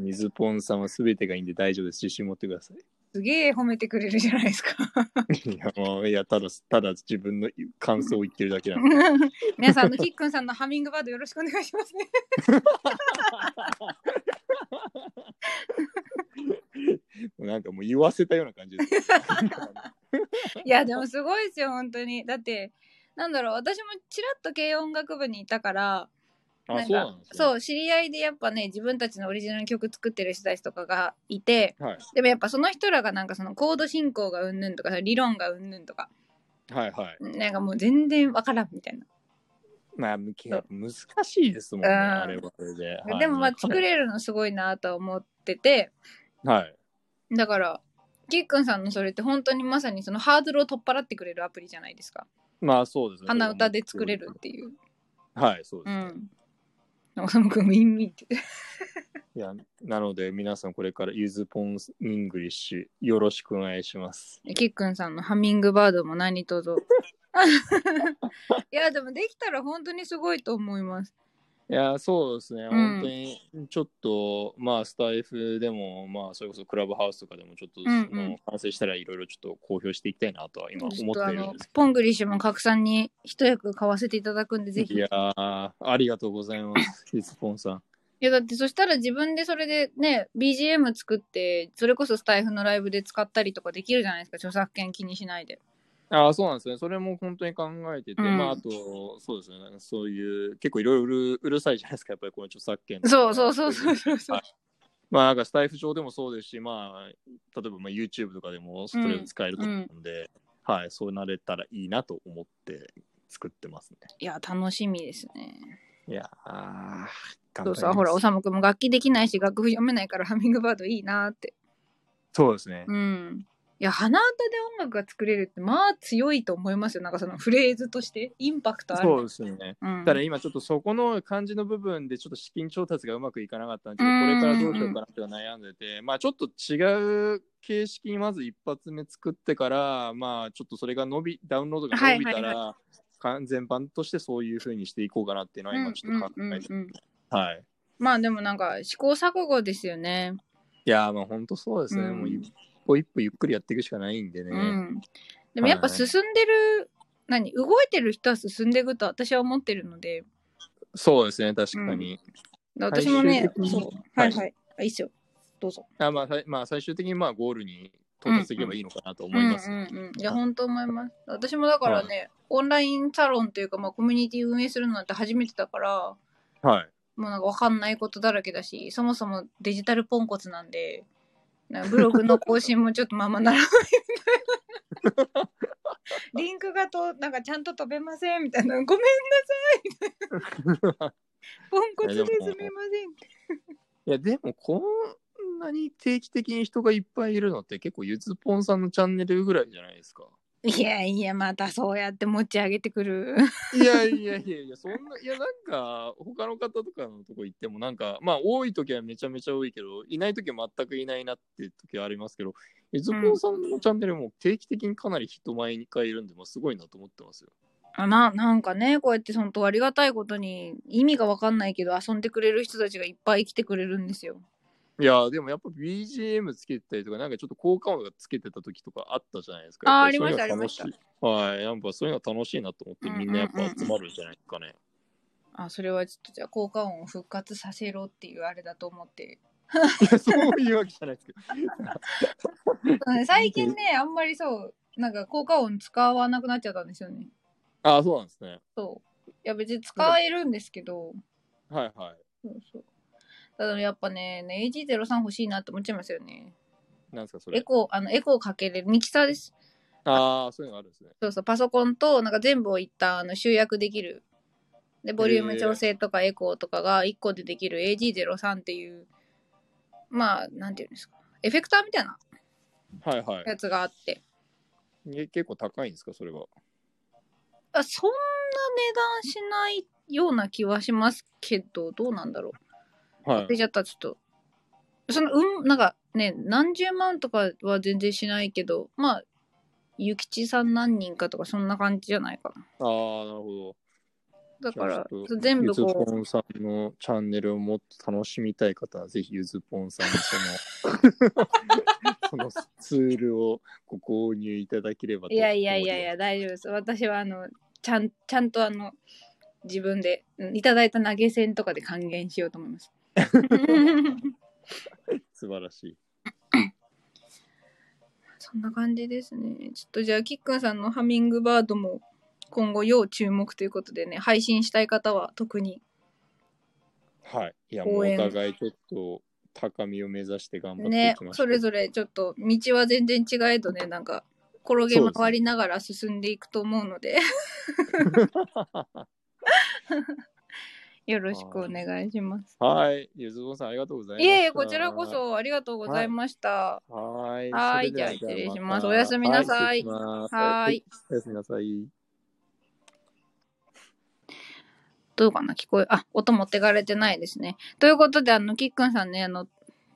ゆずぽんさんは全てがいいんで大丈夫です。自信持ってください。すげえ褒めてくれるじゃないですか。いや、もう、いや、ただ、ただ自分の感想を言ってるだけなんで。皆さん、あの、キックンさんのハミングバードよろしくお願いしますね。なんかもう言わせたような感じです。いや、でもすごいですよ、本当に。だって、なんだろう、私もちらっと軽音楽部にいたから、あ、なんかそうね。そう、知り合いでやっぱね、自分たちのオリジナルの曲作ってる人たちとかがいて、はい。でもやっぱその人らがなんかそのコード進行がうんぬんとか、理論がうんぬんとか、はいはい。なんかもう全然わからんみたいな。まあ、難しいですもんね、うんあれはあれで。はいでもまあ作れるのすごいなとは思ってて、はい。だから、キックンさんのそれって本当にまさにそのハードルを取っ払ってくれるアプリじゃないですか。まあそうですね。鼻歌で作れるっていう。はい、そうですね。うん。おさむくん、ウィンウィンって。いや、なので皆さんこれからゆずぽんイングリッシュよろしくお願いします。キックンさんのハミングバードも何とぞ。いや、でもできたら本当にすごいと思います。いや、そうですね。ん本当にちょっと、まあスタイフでも、まあそれこそクラブハウスとかでもちょっと、うんう完成したらいろいろちょっと公表していきたいなとは今思っているんです、ポングリッシュも拡散に一役買わせていただくんで、ぜひ。いいやー、ありがとうございます。ゆずぽんさん。や、だってそしたら自分でそれでね、BGM 作って、それこそスタイフのライブで使ったりとかできるじゃないですか、著作権気にしないで。ああ、そうなんですね。それも本当に考えてて、うんまああと、そうですね。そういう、結構いろいろうるうるさいじゃないですか、やっぱりこの著作権。そうそうそうそうそうそう。まあなんかスタイフ上でもそうですし、まあ、例えばまあ YouTube とかでもそれを使えると思うんで、はい、そうなれたらいいなと思って作ってますね。いや、楽しみですね。いやー、頑張りますそうさ、ほら、おさむくんも楽器できないし、楽譜読めないからハミングバードいいなって。そうですね。うん。いや、鼻歌で音楽が作れるって、まあ強いと思いますよ。なんかそのフレーズとして、インパクトある。そうですね。うん。ただ今ちょっとそこの漢字の部分でちょっと資金調達がうまくいかなかったんで、これからどうしようかなって悩んでて、まあちょっと違う形式にまず一発目作ってから、まあちょっとそれが伸び、ダウンロードが伸びたら、はい完全版としてそういう風にしていこうかなっていうのは今ちょっと考えてうんうんうんうんはい。まあでもなんか試行錯誤ですよね。いやー、まあ本当そうですね。うんもう一歩一歩ゆっくりやっていくしかないんでね。うん。でもやっぱ進んでる、何動いてる人は進んでいくと私は思ってるので、そうですね、確かに。私もねそう。はいはい。あ、いいっすよ。どうぞ。あまあ、まあ、最終的にまあゴールに到達できればいいのかなと思います。うんうんうん。いや、本当思います。私もだからね、オンラインサロンというか、まあコミュニティ運営するのなんて初めてだから、はい。もうなんかわかんないことだらけだし、そもそもデジタルポンコツなんで、ブログの更新もちょっとまあまあならないみたいな。リンクがと、なんかちゃんと飛べませんみたいな。ごめんなさいポンコツですみません。いや、でも、こんなに定期的に人がいっぱいいるのって結構ゆずぽんさんのチャンネルぐらいじゃないですか。いやいや、またそうやって持ち上げてくる。いやいやいやいや、そんな、いや、なんか、他の方とかのとこ行っても、なんか、まあ、多い時はめちゃめちゃ多いけど、いない時は全くいないなっていう時はありますけど、ゆずぽんさんのチャンネルも定期的にかなり人前に回いるんで、まあ、すごいなと思ってますよ。あな、なんかね、こうやって本当ありがたいことに意味がわかんないけど遊んでくれる人たちがいっぱい来てくれるんですよ。いや、でもやっぱ BGM つけてたりとか、なんかちょっと効果音がつけてた時とかあったじゃないですか。あありましたそういうのが楽しいはい、やっぱそういうの楽しいなと思って、みんなやっぱ集まるんじゃないですかね。あ、それはちょっとじゃあ効果音を復活させろっていうあれだと思って。いや、そういうわけじゃないですけど。うん最近ね、あんまりそう、なんか効果音使わなくなっちゃったんですよね。ああ、そうなんですね。そう。いや別に使えるんですけど、はいはい。そうそう。ただやっぱね、ね AG03 欲しいなって思っちゃいますよね。なんですか、それ？エコー、あの、エコーかけれるミキサーです。ああ、そういうのがあるんですね。そうそう、パソコンと、なんか全部を一旦あの集約できる。で、ボリューム調整とかエコーとかが1個でできる AG03 っていう、まあ、なんていうんですか。エフェクターみたいなはいはい。やつがあって。え結構高いんですか、それは？あそんな値段しないような気はしますけど、どうなんだろう。はい忘。れちゃった、ちょっと。その、うん、なんかね、何十万とかは全然しないけど、まあ、ゆきちさん何人かとかそんな感じじゃないかな。ああ、なるほど。だから全部ゆずこぽんさんのチャンネルをもっと楽しみたい方は、ぜひゆずぽんさんのその、そのツールをご購入いただければいやいやいやい思や、大丈夫です。私はあの、ちゃん、ちゃんとあの、自分で、うんいただいた投げ銭とかで還元しようと思います。素晴らしい。そんな感じですね。ちょっとじゃあ、キックンさんのハミングバードも今後要注目ということでね、配信したい方は特に。はい。いや、もうお互いちょっと高みを目指して頑張っていねきま、しょう。それぞれちょっと道は全然違えどね、なんか転げ回りながら進んでいくと思うので、よろしくお願いします。はい。ゆずぼんさん、ありがとうございました。いえいえ、こちらこ。そありがとうございました。はい。はいじゃあ失礼しますおやすみなさいはい。おやすみなさい。どうかな？聞こえ、あ、音持ってかれてないですね。ということで、あの、キックンさんね、あの、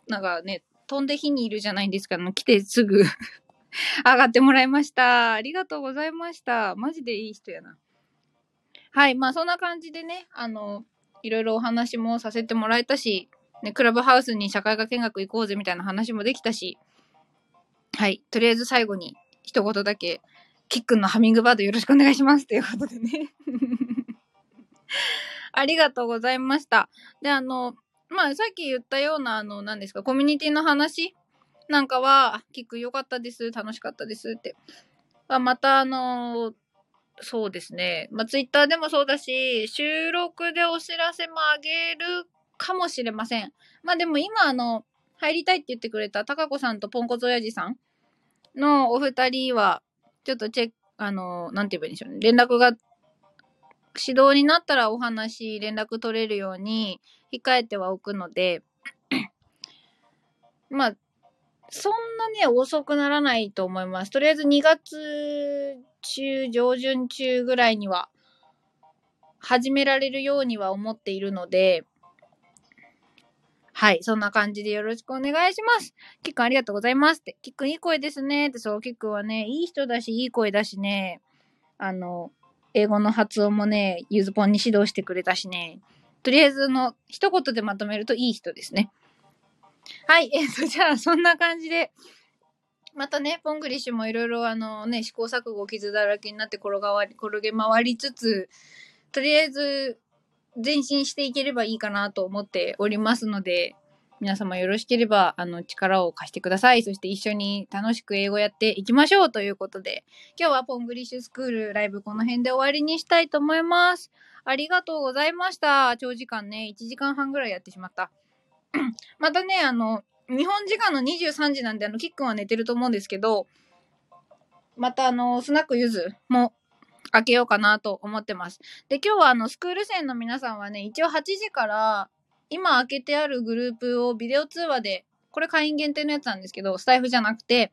なんかね、飛んで火にいるじゃないんですか、あの、来てすぐ 上がってもらいました。ありがとうございました。マジでいい人やな。はい、まあそんな感じでね、あの、いろいろお話もさせてもらえたし、ね、クラブハウスに社会科見学行こうぜみたいな話もできたし、はい、とりあえず最後に一言だけ、キックンのハミングバードよろしくお願いしますということでね。ありがとうございました。で、あの、まあ、さっき言ったような、あの、何ですか、コミュニティの話なんかは、キックよかったです、楽しかったですって。まあ、また、あの、そうですね。まあ、ツイッターでもそうだし、収録でお知らせもあげるかもしれません。まあ、でも今、あの、入りたいって言ってくれた、たかこさんとポンコツ親父さんのお二人は、ちょっとチェック、あの、なんて言えばいいんでしょうね。連絡が指導になったらお話、連絡取れるように控えてはおくので、まあ、そんなね、遅くならないと思います。とりあえず2月中、上旬中ぐらいには始められるようには思っているので、はい、そんな感じでよろしくお願いします。キックありがとうございますって。キックいい声ですねって、そう、キックはね、いい人だし、いい声だしね、あの、英語の発音もね、ゆずぽんに指導してくれたしね。とりあえずの、一言でまとめるといい人ですね。はい、えっと、じゃあ、そんな感じで、またね、ポングリッシュもいろいろあのね、試行錯誤傷だらけになって転がわり、転げ回りつつ、とりあえず前進していければいいかなと思っておりますので、皆様よろしければ、あの、力を貸してください。そして一緒に楽しく英語やっていきましょうということで、今日はポングリッシュスクールライブこの辺で終わりにしたいと思います。ありがとうございました。長時間ね、1時間半ぐらいやってしまった。またね、あの、日本時間の23時なんで、あの、キックンは寝てると思うんですけど、またあの、スナックゆずも開けようかなと思ってます。で、今日はあの、スクール生の皆さんはね、一応8時から、今開けてあるグループをビデオ通話で、これ会員限定のやつなんですけど、スタイフじゃなくて、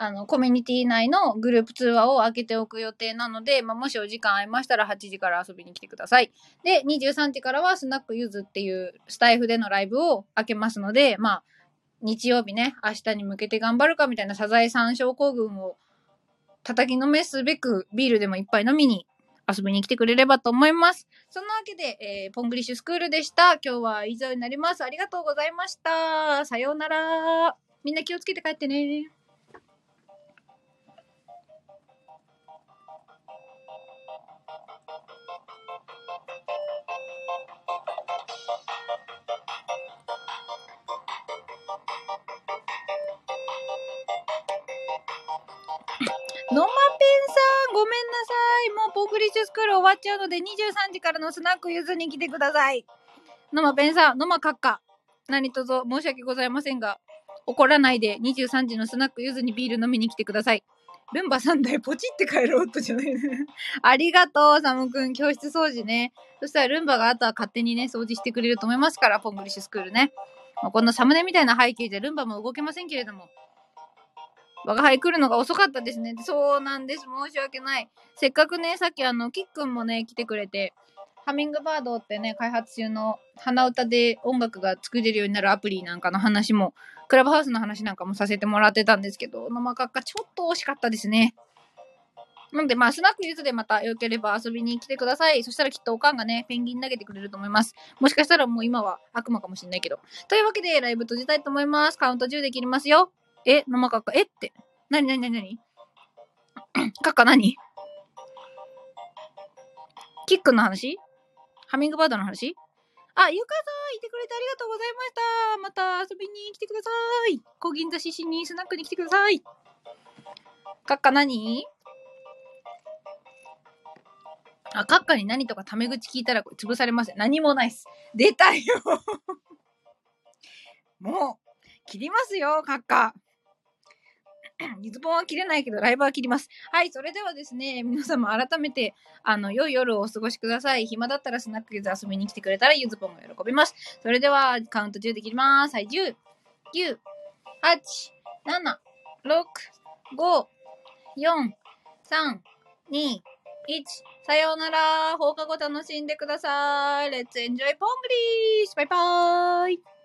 あの、コミュニティ内のグループ通話を開けておく予定なので、まあ、もしお時間合いましたら8時から遊びに来てください。で、23時からはスナックユズっていうスタイフでのライブを開けますので、まあ、日曜日ね、明日に向けて頑張るかみたいなサザエさん症候群を叩きのめすべくビールでもいっぱい飲みに遊びに来てくれればと思います。そんなわけで、えーポングリッシュスクールでした。今日は以上になります。ありがとうございました。さようなら。みんな気をつけて帰ってね。ん、ごめんなさい。もうポングリッシュスクール終わっちゃうので、23時からのスナックゆずに来てください。ノマペンさん、ノマカッカ。何卒申し訳ございませんが、怒らないで23時のスナックゆずにビール飲みに来てください。ルンバ3台ポチって帰ろうとじゃない ありがとう、サムくん。教室掃除ね。そしたらルンバがあとは勝手にね、掃除してくれると思いますから、ポングリッシュスクールね。まあこのサムネみたいな背景でルンバも動けませんけれども。我が輩来るのが遅かったですね。そうなんです。申し訳ない。せっかくね、さっきあの、キックンもね、来てくれて、ハミングバードってね、開発中の鼻歌で音楽が作れるようになるアプリなんかの話も、クラブハウスの話なんかもさせてもらってたんですけど、生カッカちょっと惜しかったですね。なんで、まあ、スナックユズでまたよければ遊びに来てください。そしたらきっとおかんがね、ペンギン投げてくれると思います。もしかしたらもう今は悪魔かもしれないけど。というわけで、ライブ閉じたいと思います。カウント10で切りますよ。え、生カッカ、えって。なになになになにカッカ何？キックの話？ハミングバードの話？あ、ゆかさん、いてくれてありがとうございました。また遊びに来てください。小銀座獅子にスナックに来てください。カッカ何？あ、カッカに何とかタメ口聞いたらこれ潰されます。何もないっす。出たよ もう、切りますよ、カッカ。ゆずぽんは切れないけど、ライブは切ります。はい、それではですね、皆様改めて、あの、良い夜をお過ごしください。暇だったらスナックゲズ遊びに来てくれたらゆずぽんが喜びます。それでは、カウント10で切ります。はい、10、9、8、7、6、5、4、3、2、1。さようなら。放課後楽しんでください。Let's enjoy ポングリーシュバイバーイ